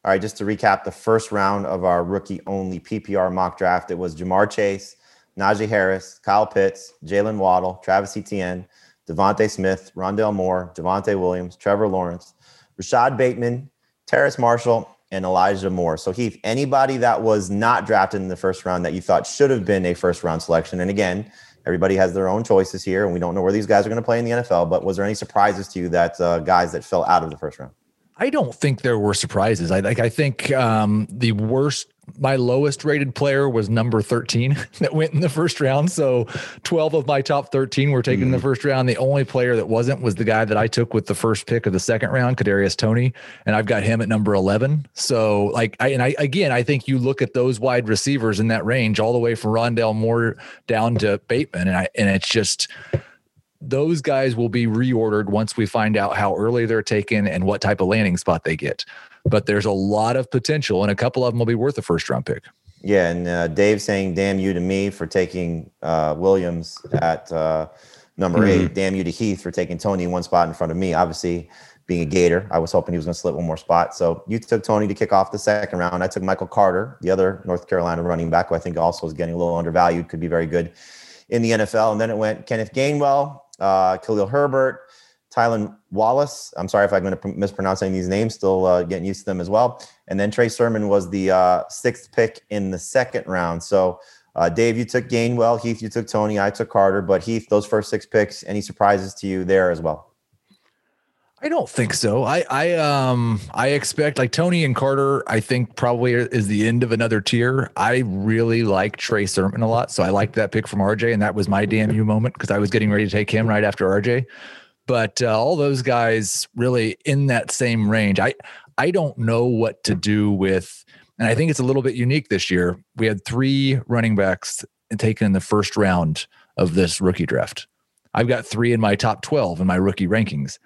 All right, just to recap the first round of our rookie only PPR mock draft, it was Ja'Marr Chase, Najee Harris, Kyle Pitts, Jaylen Waddle, Travis Etienne, DeVonta Smith, Rondale Moore, Devontae Williams, Trevor Lawrence, Rashod Bateman, Terrace Marshall, and Elijah Moore. So, Heath, anybody that was not drafted in the first round that you thought should have been a first round selection, and again, everybody has their own choices here, and we don't know where these guys are going to play in the NFL, but was there any surprises to you that uh, guys that fell out of the first round? I don't think there were surprises. I like. I think um, the worst, my lowest rated player was number thirteen that went in the first round. So twelve of my top thirteen were taken in the first round. The only player that wasn't was the guy that I took with the first pick of the second round, Kadarius Toney, and I've got him at number eleven. So like, I and I again, I think you look at those wide receivers in that range, all the way from Rondale Moore down to Bateman, and I and it's just those guys will be reordered once we find out how early they're taken and what type of landing spot they get. But there's a lot of potential, and a couple of them will be worth a first round pick. Yeah, and uh, Dave saying "damn you" to me for taking uh, Williams at uh, number eight. Damn you to Heath for taking Toney one spot in front of me. Obviously, being a Gator, I was hoping he was going to slip one more spot. So you took Toney to kick off the second round. I took Michael Carter, the other North Carolina running back, who I think also is getting a little undervalued, could be very good in the NFL. And then it went Kenneth Gainwell, uh, Khalil Herbert, Tylan Wallace. I'm sorry if I'm going to of these names. Still uh, getting used to them as well. And then Trey Sermon was the uh, sixth pick in the second round. So, uh, Dave, you took Gainwell. Heath, you took Toney. I took Carter. But Heath, those first six picks, any surprises to you there as well? I don't think so. I I um I expect like Toney and Carter. I think probably is the end of another tier. I really like Trey Sermon a lot, so I liked that pick from RJ, and that was my you moment because I was getting ready to take him right after RJ. But uh, all those guys really in that same range. I I don't know what to do with, and I think it's a little bit unique this year. We had three running backs taken in the first round of this rookie draft. I've got three in my top twelve in my rookie rankings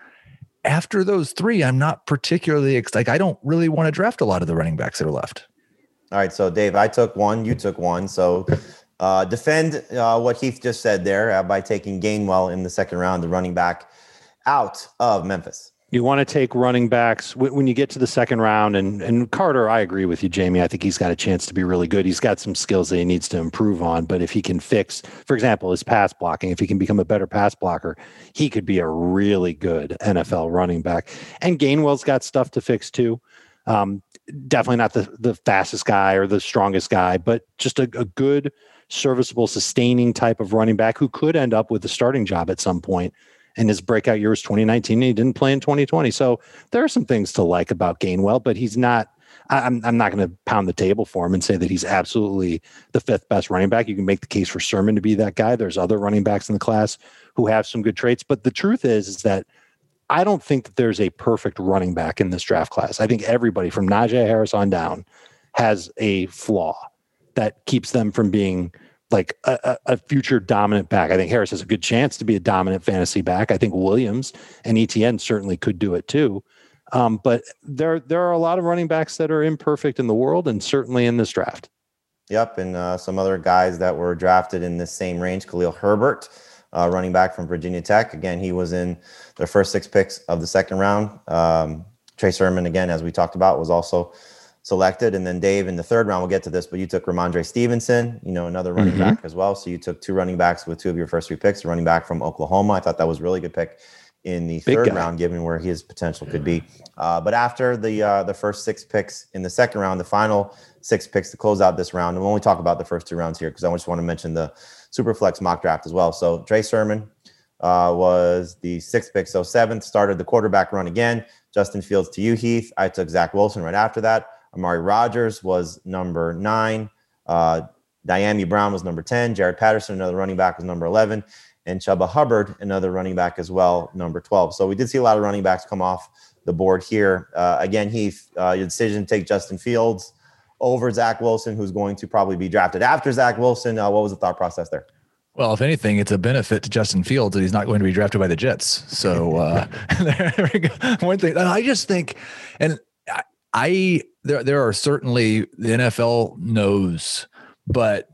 after those three, I'm not particularly like I don't really want to draft a lot of the running backs that are left. All right, so Dave, I took one, you took one. So uh, defend uh, what Heath just said there uh, by taking Gainwell in the second round, the running back out of Memphis. You want to take running backs when you get to the second round, and and Carter, I agree with you, Jamie. I think he's got a chance to be really good. He's got some skills that he needs to improve on, but if he can fix, for example, his pass blocking, if he can become a better pass blocker, he could be a really good NFL running back. And Gainwell's got stuff to fix too. Um, definitely not the the fastest guy or the strongest guy, but just a, a good, serviceable, sustaining type of running back who could end up with a starting job at some point. And his breakout year was 2019. And he didn't play in 2020. So there are some things to like about Gainwell, but he's not. I'm, I'm not going to pound the table for him and say that he's absolutely the fifth best running back. You can make the case for Sermon to be that guy. There's other running backs in the class who have some good traits, but the truth is, is that I don't think that there's a perfect running back in this draft class. I think everybody from Najee Harris on down has a flaw that keeps them from being like a, a, future dominant back. I think Harris has a good chance to be a dominant fantasy back. I think Williams and Etienne certainly could do it too. Um, but there there are a lot of running backs that are imperfect in the world, and certainly in this draft. Yep, and uh, some other guys that were drafted in this same range: Khalil Herbert, uh, running back from Virginia Tech. Again, he was in their first six picks of the second round. Um, Trey Sermon, again, as we talked about, was also selected. And then Dave in the third round, we'll get to this, but you took Rhamondre Stevenson, you know, another running mm-hmm. back as well. So you took two running backs with two of your first three picks, a running back from Oklahoma. I thought that was really good pick in the Big third guy. round, given where his potential could be. Uh, but after the uh, the first six picks in the second round, the final six picks to close out this round, and we'll only talk about the first two rounds here because I just want to mention the Superflex mock draft as well. So Trey Sermon uh, was the sixth pick, so seventh started the quarterback run again. Justin Fields to you, Heath. I took Zach Wilson right after that. Amari Rodgers was number nine. Uh, Dyami Brown was number 10. Jaret Patterson, another running back, was number 11. And Chuba Hubbard, another running back as well, number 12. So we did see a lot of running backs come off the board here. Uh, again, Heath, uh, your decision to take Justin Fields over Zach Wilson, who's going to probably be drafted after Zach Wilson. Uh, what was the thought process there? Well, if anything, it's a benefit to Justin Fields that he's not going to be drafted by the Jets. So uh, there we go. One thing I just think, and I there there are certainly the NFL knows, but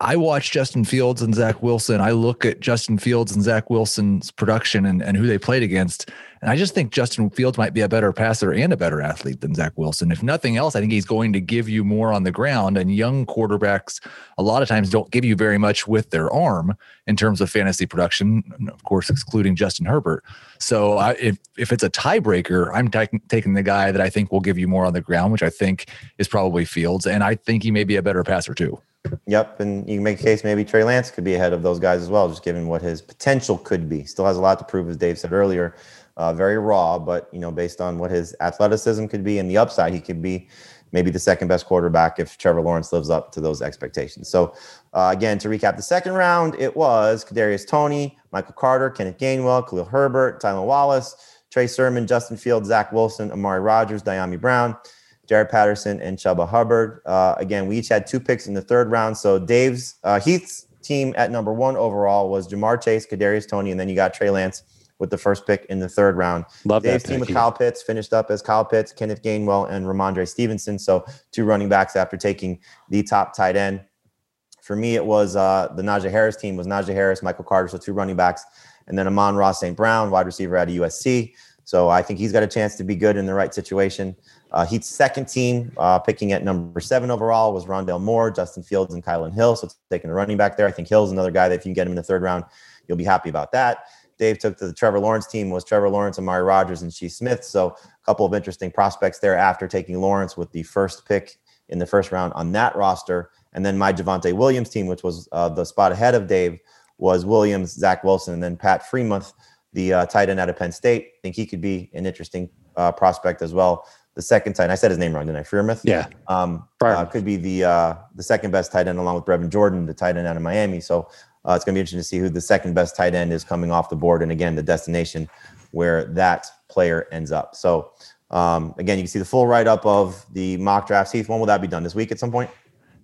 I watch Justin Fields and Zach Wilson. I look at Justin Fields and Zach Wilson's production and, and who they played against. And I just think Justin Fields might be a better passer and a better athlete than Zach Wilson. If nothing else, I think he's going to give you more on the ground. And young quarterbacks, a lot of times, don't give you very much with their arm in terms of fantasy production, of course, excluding Justin Herbert. So I, if, if it's a tiebreaker, I'm t- taking the guy that I think will give you more on the ground, which I think is probably Fields. And I think he may be a better passer too. Yep, and you can make a case maybe Trey Lance could be ahead of those guys as well, just given what his potential could be. Still has a lot to prove, as Dave said earlier. Uh, very raw, but you know, based on what his athleticism could be and the upside, he could be maybe the second best quarterback if Trevor Lawrence lives up to those expectations. So, uh, again, to recap the second round, it was Kadarius Toney, Michael Carter, Kenneth Gainwell, Khalil Herbert, Tylan Wallace, Trey Sermon, Justin Fields, Zach Wilson, Amari Rodgers, Dyami Brown. Jaret Patterson, and Chuba Hubbard. Uh, again, we each had two picks in the third round. So Dave's uh, Heath's team at number one overall was Ja'Marr Chase, Kadarius Toney, and then you got Trey Lance with the first pick in the third round. Love Dave's that team with Kyle Pitts finished up as Kyle Pitts, Kenneth Gainwell, and Rhamondre Stevenson. So two running backs after taking the top tight end. For me, it was uh, the Najee Harris team was Najee Harris, Michael Carter, so two running backs, and then Amon-Ra St. Brown, wide receiver out of USC. So I think he's got a chance to be good in the right situation. Uh, Heath's second team, uh, picking at number seven overall, was Rondale Moore, Justin Fields, and Kylin Hill. So it's taking a running back there. I think Hill's another guy that if you can get him in the third round, you'll be happy about that. Dave took to the Trevor Lawrence team was Trevor Lawrence, Amari Rodgers, and Shi Smith. So a couple of interesting prospects there after taking Lawrence with the first pick in the first round on that roster. And then my Javonte Williams team, which was uh, the spot ahead of Dave, was Williams, Zach Wilson, and then Pat Freiermuth, the uh, tight end out of Penn State. I think he could be an interesting uh, prospect as well the second tight. End. I said his name wrong, didn't I? Freiermuth. Yeah. Um, uh, could be the uh, the second best tight end along with Brevin Jordan, the tight end out of Miami. So uh, it's going to be interesting to see who the second best tight end is coming off the board, and again, the destination where that player ends up. So um, again, you can see the full write up of the mock drafts. Heath, when will that be done? This week at some point?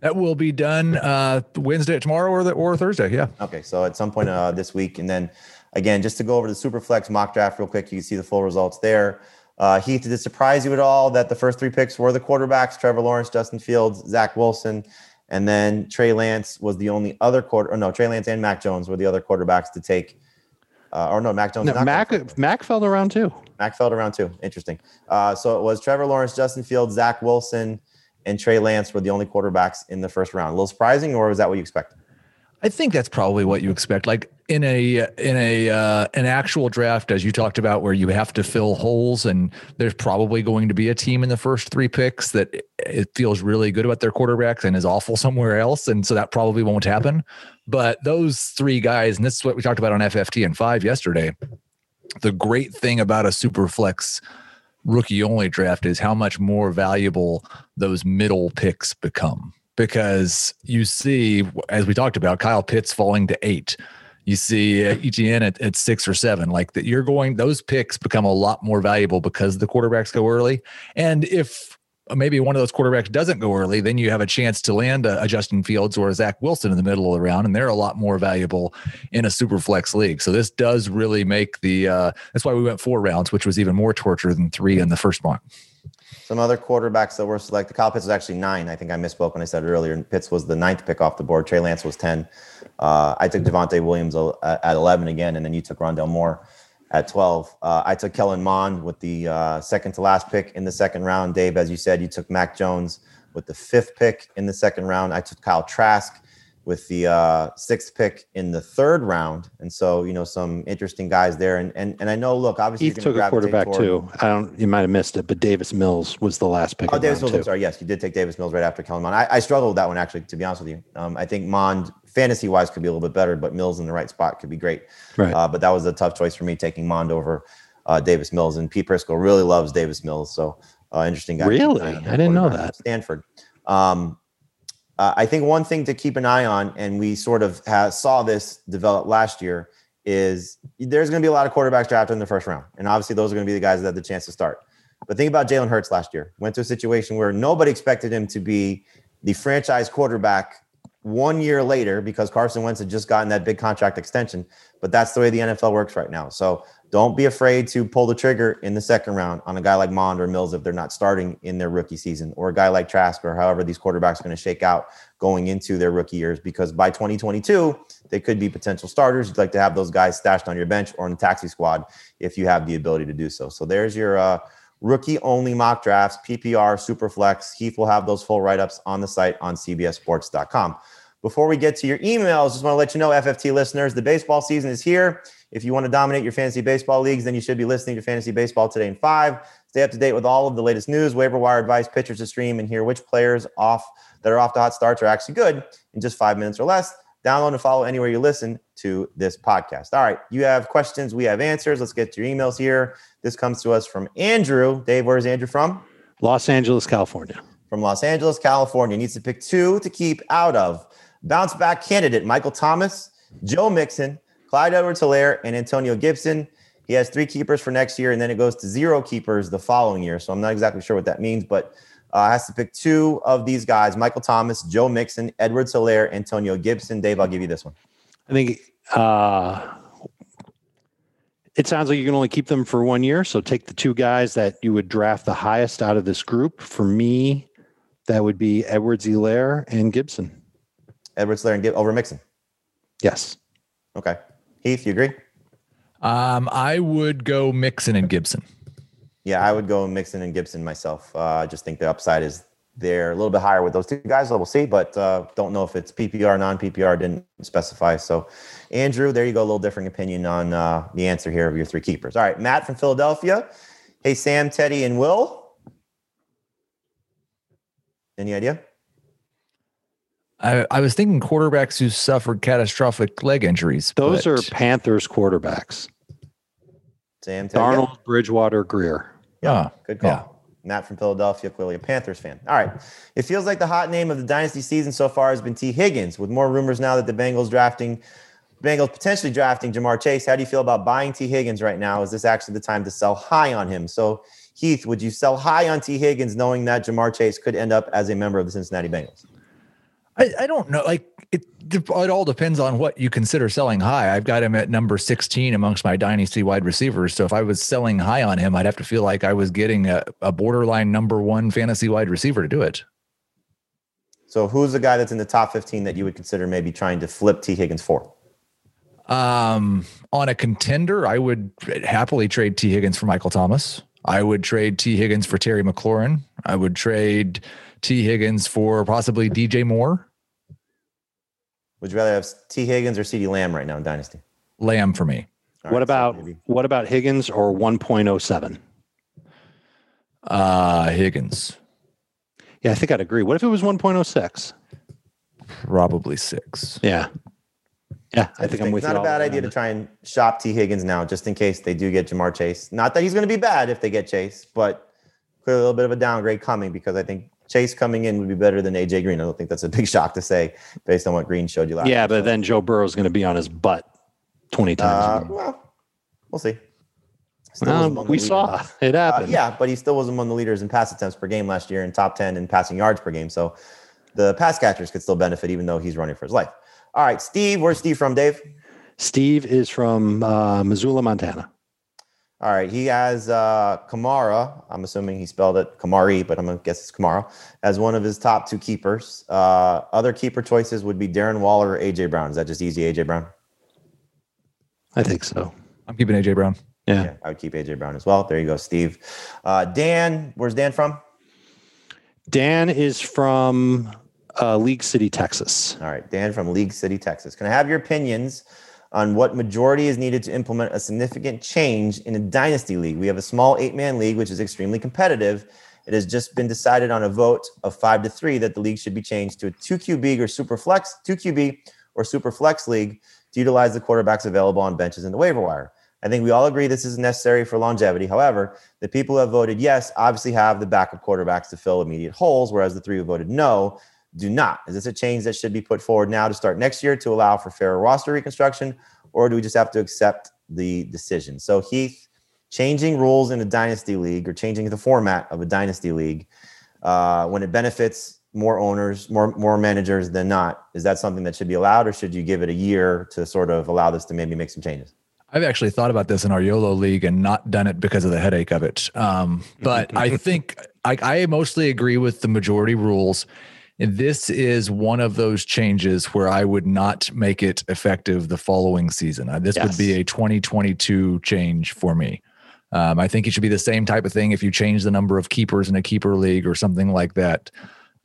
That will be done uh, Wednesday, tomorrow, or the, or Thursday. Yeah. Okay, so at some point uh, this week, and then again, just to go over the Superflex mock draft real quick, you can see the full results there. Uh, Heath, did it surprise you at all that the first three picks were the quarterbacks: Trevor Lawrence, Justin Fields, Zach Wilson, and then Trey Lance was the only other quarter. Or no, Trey Lance and Mac Jones were the other quarterbacks to take. Uh, or no, Mac Jones. No, Mac Mac fell around too. Mac fell around too. Interesting. Uh, so it was Trevor Lawrence, Justin Fields, Zach Wilson, and Trey Lance were the only quarterbacks in the first round. A little surprising, or was that what you expected? I think that's probably what you expect. Like in a in a uh, an actual draft, as you talked about, where you have to fill holes, and there's probably going to be a team in the first three picks that it feels really good about their quarterbacks and is awful somewhere else, and so that probably won't happen. But those three guys, and this is what we talked about on FFT and five yesterday. The great thing about a super flex rookie only draft is how much more valuable those middle picks become because you see, as we talked about, Kyle Pitts falling to eight. You see uh, Etienne at, at six or seven. Like that, you're going; those picks become a lot more valuable because the quarterbacks go early. And if maybe one of those quarterbacks doesn't go early, then you have a chance to land a, a, Justin Fields or a Zach Wilson in the middle of the round, and they're a lot more valuable in a super flex league. So this does really make the. Uh, that's why we went four rounds, which was even more torture than three in the first mock. Some other quarterbacks that were selected. Kyle Pitts was actually nine. I think I misspoke when I said it earlier. Pitts was the ninth pick off the board. Trey Lance was ten. Uh, I took Javonte Williams at eleven again, and then you took Rondale Moore at 12. Uh, I took Kellen Mond with the uh, second to last pick in the second round. Dave, as you said, you took Mac Jones with the fifth pick in the second round. I took Kyle Trask with the uh, sixth pick in the third round. And so, you know, some interesting guys there. And and, and I know, look, obviously, he took a quarterback toward, too. I don't, you might have missed it, but Davis Mills was the last pick. Oh, Davis Mills. I'm sorry. Yes, you did take Davis Mills right after Kellen Mond. I, I struggled with that one, actually, to be honest with you. Um, I think Mond fantasy wise could be a little bit better, but Mills in the right spot could be great. Right. Uh, but that was a tough choice for me taking Mond over uh, Davis Mills, and Pete Prisco really loves Davis Mills, so uh, interesting guy. Really, I didn't know that. Stanford. Um, uh, I think one thing to keep an eye on, and we sort of have, saw this develop last year, is there's going to be a lot of quarterbacks drafted in the first round, and obviously those are going to be the guys that have the chance to start. But think about Jalen Hurts last year. Went to a situation where nobody expected him to be the franchise quarterback one year later because Carson Wentz had just gotten that big contract extension. But that's the way the NFL works right now. So don't be afraid to pull the trigger in the second round on a guy like Mond or Mills if they're not starting in their rookie season, or a guy like Trask, or however these quarterbacks are going to shake out going into their rookie years. Because by 2022, they could be potential starters. You'd like to have those guys stashed on your bench or in the taxi squad if you have the ability to do so. So there's your uh, rookie only mock drafts, PPR, Superflex. Heath will have those full write ups on the site on CBSSports.com. Before we get to your emails, just want to let you know, FFT listeners, the baseball season is here. If you want to dominate your fantasy baseball leagues, then you should be listening to Fantasy Baseball Today in 5. Stay up to date with all of the latest news, waiver wire advice, pitchers to stream, and hear which players off that are off to hot starts are actually good in just five minutes or less. Download and follow anywhere you listen to this podcast. All right, you have questions, we have answers. Let's get to your emails here. This comes to us from Andrew. Dave, where's Andrew from? Los Angeles, California. From Los Angeles, California. Needs to pick two to keep out of. Bounce back candidate Michael Thomas, Joe Mixon, Clyde Edwards Helaire, and Antonio Gibson. He has three keepers for next year, and then it goes to zero keepers the following year. So I'm not exactly sure what that means, but uh, has to pick two of these guys Michael Thomas, Joe Mixon, Edwards Helaire, Antonio Gibson. Dave, I'll give you this one. I think uh, it sounds like you can only keep them for one year. So take the two guys that you would draft the highest out of this group. For me, that would be Edwards Helaire and Gibson. Edwards Helaire and Gib- over Mixon. Yes. Okay. Heath, you agree? Um, I would go Mixon and Gibson. Yeah, I would go Mixon and Gibson myself. Uh, I just think the upside is there a little bit higher with those two guys. So we'll see, but uh, don't know if it's PPR, non PPR, didn't specify. So, Andrew, there you go. A little different opinion on uh, the answer here of your three keepers. All right, Matt from Philadelphia. Hey, Sam, Teddy, and Will. Any idea? I, I was thinking quarterbacks who suffered catastrophic leg injuries. Those but... are Panthers quarterbacks. Sam Darnold, Bridgewater, Grier. Yeah, good call. Yeah. Matt from Philadelphia, clearly a Panthers fan. All right. It feels like the hot name of the dynasty season so far has been Tee Higgins, with more rumors now that the Bengals drafting Bengals potentially drafting Ja'Marr Chase. How do you feel about buying Tee Higgins right now? Is this actually the time to sell high on him? So, Heath, would you sell high on Tee Higgins knowing that Ja'Marr Chase could end up as a member of the Cincinnati Bengals? I, I don't know. Like it, it all depends on what you consider selling high. I've got him at number 16 amongst my dynasty wide receivers. So if I was selling high on him, I'd have to feel like I was getting a, a borderline number one fantasy wide receiver to do it. So who's the guy that's in the top 15 that you would consider maybe trying to flip Tee Higgins for? Um, on a contender, I would happily trade Tee Higgins for Michael Thomas. I would trade Tee Higgins for Terry McLaurin. I would trade Tee Higgins for possibly DJ Moore. Would you rather have Tee Higgins or CeeDee Lamb right now in Dynasty? Lamb for me. All what right, so about maybe- what about Higgins or 1.07? Uh, Higgins, Yeah, I think I'd agree. What if it was 1.06? probably six. Yeah. Yeah, I, I think think I'm it's with not you. a bad idea on to try and shop Tee Higgins now, just in case they do get Ja'Marr Chase. Not that he's going to be bad if they get Chase, but clearly a little bit of a downgrade coming because I think Chase coming in would be better than AJ Green. I don't think that's a big shock to say based on what Green showed you last. Year. Yeah, but So, then Joe Burrow is going to be on his butt 20 times. uh, well, we'll see. Still Well, was among the we leaders. saw it Uh, happen. yeah, but he still was among the leaders in pass attempts per game last year and top 10 in passing yards per game. So the pass catchers could still benefit even though he's running for his life. All right, Steve, where's Steve from, Dave? Steve is from uh, Missoula, Montana. All right, he has uh, Kamara. I'm assuming he spelled it Kamari, but I'm gonna guess it's Kamara as one of his top two keepers. Uh, other keeper choices would be Darren Waller or AJ Brown. Is that just easy, AJ Brown? I think so. I'm keeping AJ Brown. Yeah. Yeah, I would keep AJ Brown as well. There you go, Steve. Uh, Dan, where's Dan from? Dan is from uh, League City, Texas. All right, Dan from League City, Texas. Can I have your opinions on what majority is needed to implement a significant change in a dynasty league? We have a small eight man league, which is extremely competitive. It has just been decided on a vote of five to three that the league should be changed to a two QB or super flex, two QB or super flex league to utilize the quarterbacks available on benches in the waiver wire. I think we all agree this is necessary for longevity. However, the people who have voted yes obviously have the backup quarterbacks to fill immediate holes, whereas the three who voted no do not. Is this a change that should be put forward now to start next year to allow for fair roster reconstruction, or do we just have to accept the decision? So, Heath, changing rules in a dynasty league or changing the format of a dynasty league uh, when it benefits more owners, more more managers than not, is that something that should be allowed, or should you give it a year to sort of allow this to maybe make some changes? I've actually thought about this in our YOLO league and not done it because of the headache of it. Um, but I think I, I mostly agree with the majority rules. And this is one of those changes where I would not make it effective the following season. Uh, This would be a 2022 change for me. Um, I think it should be the same type of thing if you change the number of keepers in a keeper league or something like that.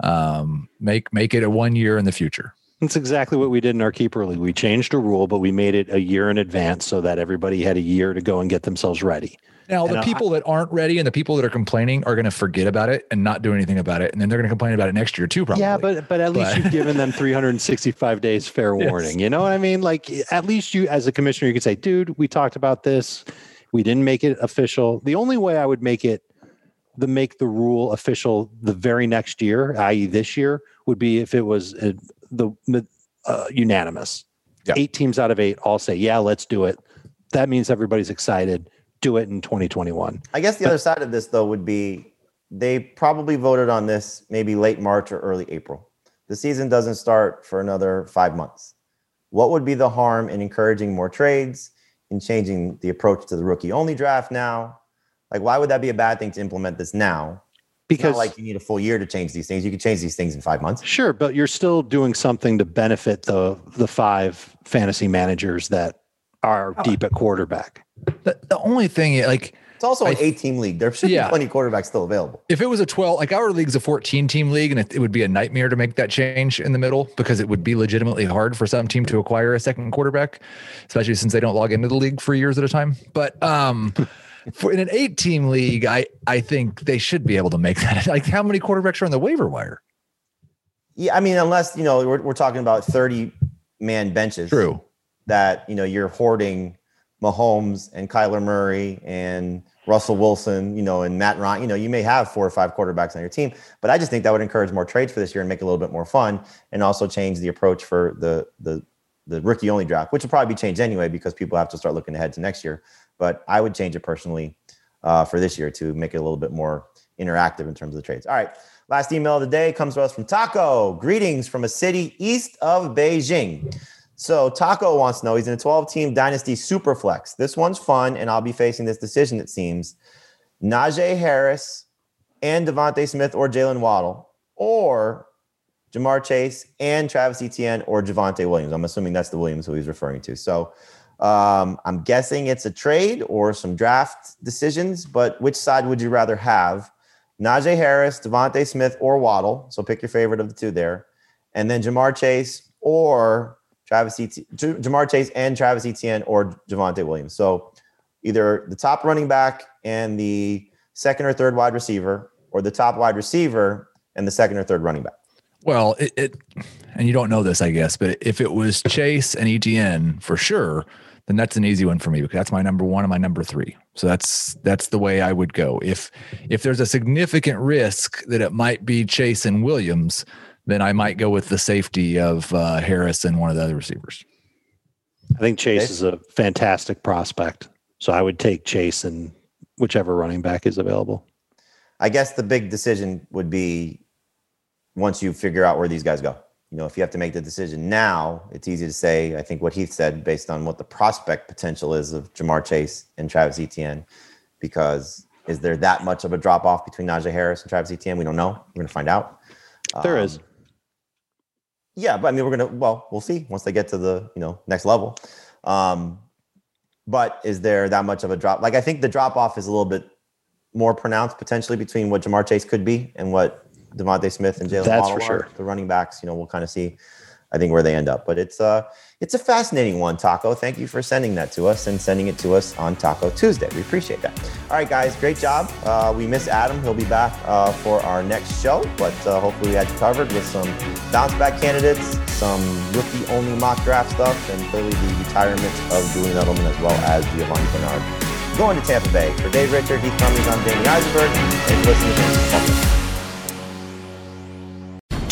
Um, make make it a one year in the future. That's exactly what we did in our keeper league. We changed a rule, but we made it a year in advance so that everybody had a year to go and get themselves ready. Now, And the I- people that aren't ready and the people that are complaining are going to forget about it and not do anything about it, and then they're going to complain about it next year too. Probably. Yeah, but but at least But- you've given them 365 days fair Yes. warning. You know what I mean? Like at least you, as a commissioner, you could say, "Dude, we talked about this. We didn't make it official." The only way I would make it the make the rule official the very next year, i.e., this year, would be if it was uh, the uh, unanimous. Yeah. Eight teams out of eight all say, "Yeah, let's do it." That means everybody's excited. Do it in 2021. I guess the other side of this, though, would be they probably voted on this maybe late March or early April. The season doesn't start for another five months. What would be the harm in encouraging more trades, in changing the approach to the rookie only draft now? Like, why would that be a bad thing to implement this now? It's Because not like you need a full year to change these things. You can change these things in five months. Sure, but you're still doing something to benefit the the five fantasy managers that are Oh. deep at quarterback. the, the only thing, like, It's also an I- eight team league. There should Yeah. be plenty of quarterbacks still available. if it was a 12, like our league's a 14 team league, and it, it would be a nightmare to make that change in the middle because it would be legitimately hard for some team to acquire a second quarterback, especially since they don't log into the league for years at a time. But um, for in an eight team league, I I think they should be able to make that. Like, how many quarterbacks are on the waiver wire? Yeah, I mean, unless, you know, we're, we're talking about 30 man benches. True. that you know you're hoarding Mahomes and Kyler Murray and Russell Wilson, you know, and Matt Ryan. You know, you may have four or five quarterbacks on your team, but I just think that would encourage more trades for this year and make it a little bit more fun, and also change the approach for the the the rookie only draft, which will probably be changed anyway because people have to start looking ahead to next year. But I would change it personally uh, for this year to make it a little bit more interactive in terms of the trades. All right. Last email of the day comes to us from Taco. Greetings from a city east of Beijing. So Taco wants to know he's in a 12 team dynasty superflex. This one's fun, and I'll be facing this decision, it seems. Najee Harris and DeVonta Smith or Jaylen Waddle, or Ja'Marr Chase and Travis Etienne or Javonte Williams. I'm assuming that's the Williams who he's referring to. So um, I'm guessing it's a trade or some draft decisions, but which side would you rather have? Najee Harris, DeVonta Smith, or Waddle. So pick your favorite of the two there. And then Ja'Marr Chase or Travis Etienne, Ja'Marr Chase and Travis Etienne or Javonte Williams. So either the top running back and the second or third wide receiver, or the top wide receiver and the second or third running back. Well, it, it and you don't know this, I guess, but if it was Chase and Etienne for sure, then that's an easy one for me because that's my number one and my number three. So that's that's the way I would go. If if there's a significant risk that it might be Chase and Williams, then I might go with the safety of uh, Harris and one of the other receivers. I think Chase is a fantastic prospect, so I would take Chase and whichever running back is available. I guess the big decision would be once you figure out where these guys go. You know, if you have to make the decision now, it's easy to say. I think what Heath said, based on what the prospect potential is of Ja'Marr Chase and Travis Etienne, because is there that much of a drop off between Najee Harris and Travis Etienne? We don't know. We're going to find out. There um, is. Yeah, but I mean, we're gonna. Well, we'll see once they get to the you know next level. Um, but is there that much of a drop? Like, I think the drop off is a little bit more pronounced potentially between what Ja'Marr Chase could be and what DeVonta Smith and Jaylen That's for sure. The running backs, you know, we'll kind of see. I think where they end up, but it's uh it's a fascinating one, Taco. Thank you for sending that to us and sending it to us on Taco Tuesday. We appreciate that. All right, guys, great job. Uh, we miss Adam. He'll be back uh, for our next show, but uh, hopefully we had you covered with some bounce back candidates, some rookie only mock draft stuff, and clearly the retirement of Julian Edelman as well as Giovani Bernard. Going to Tampa Bay. For Dave Richard, Heath Cummings, I'm Danny Eisenberg, and listen to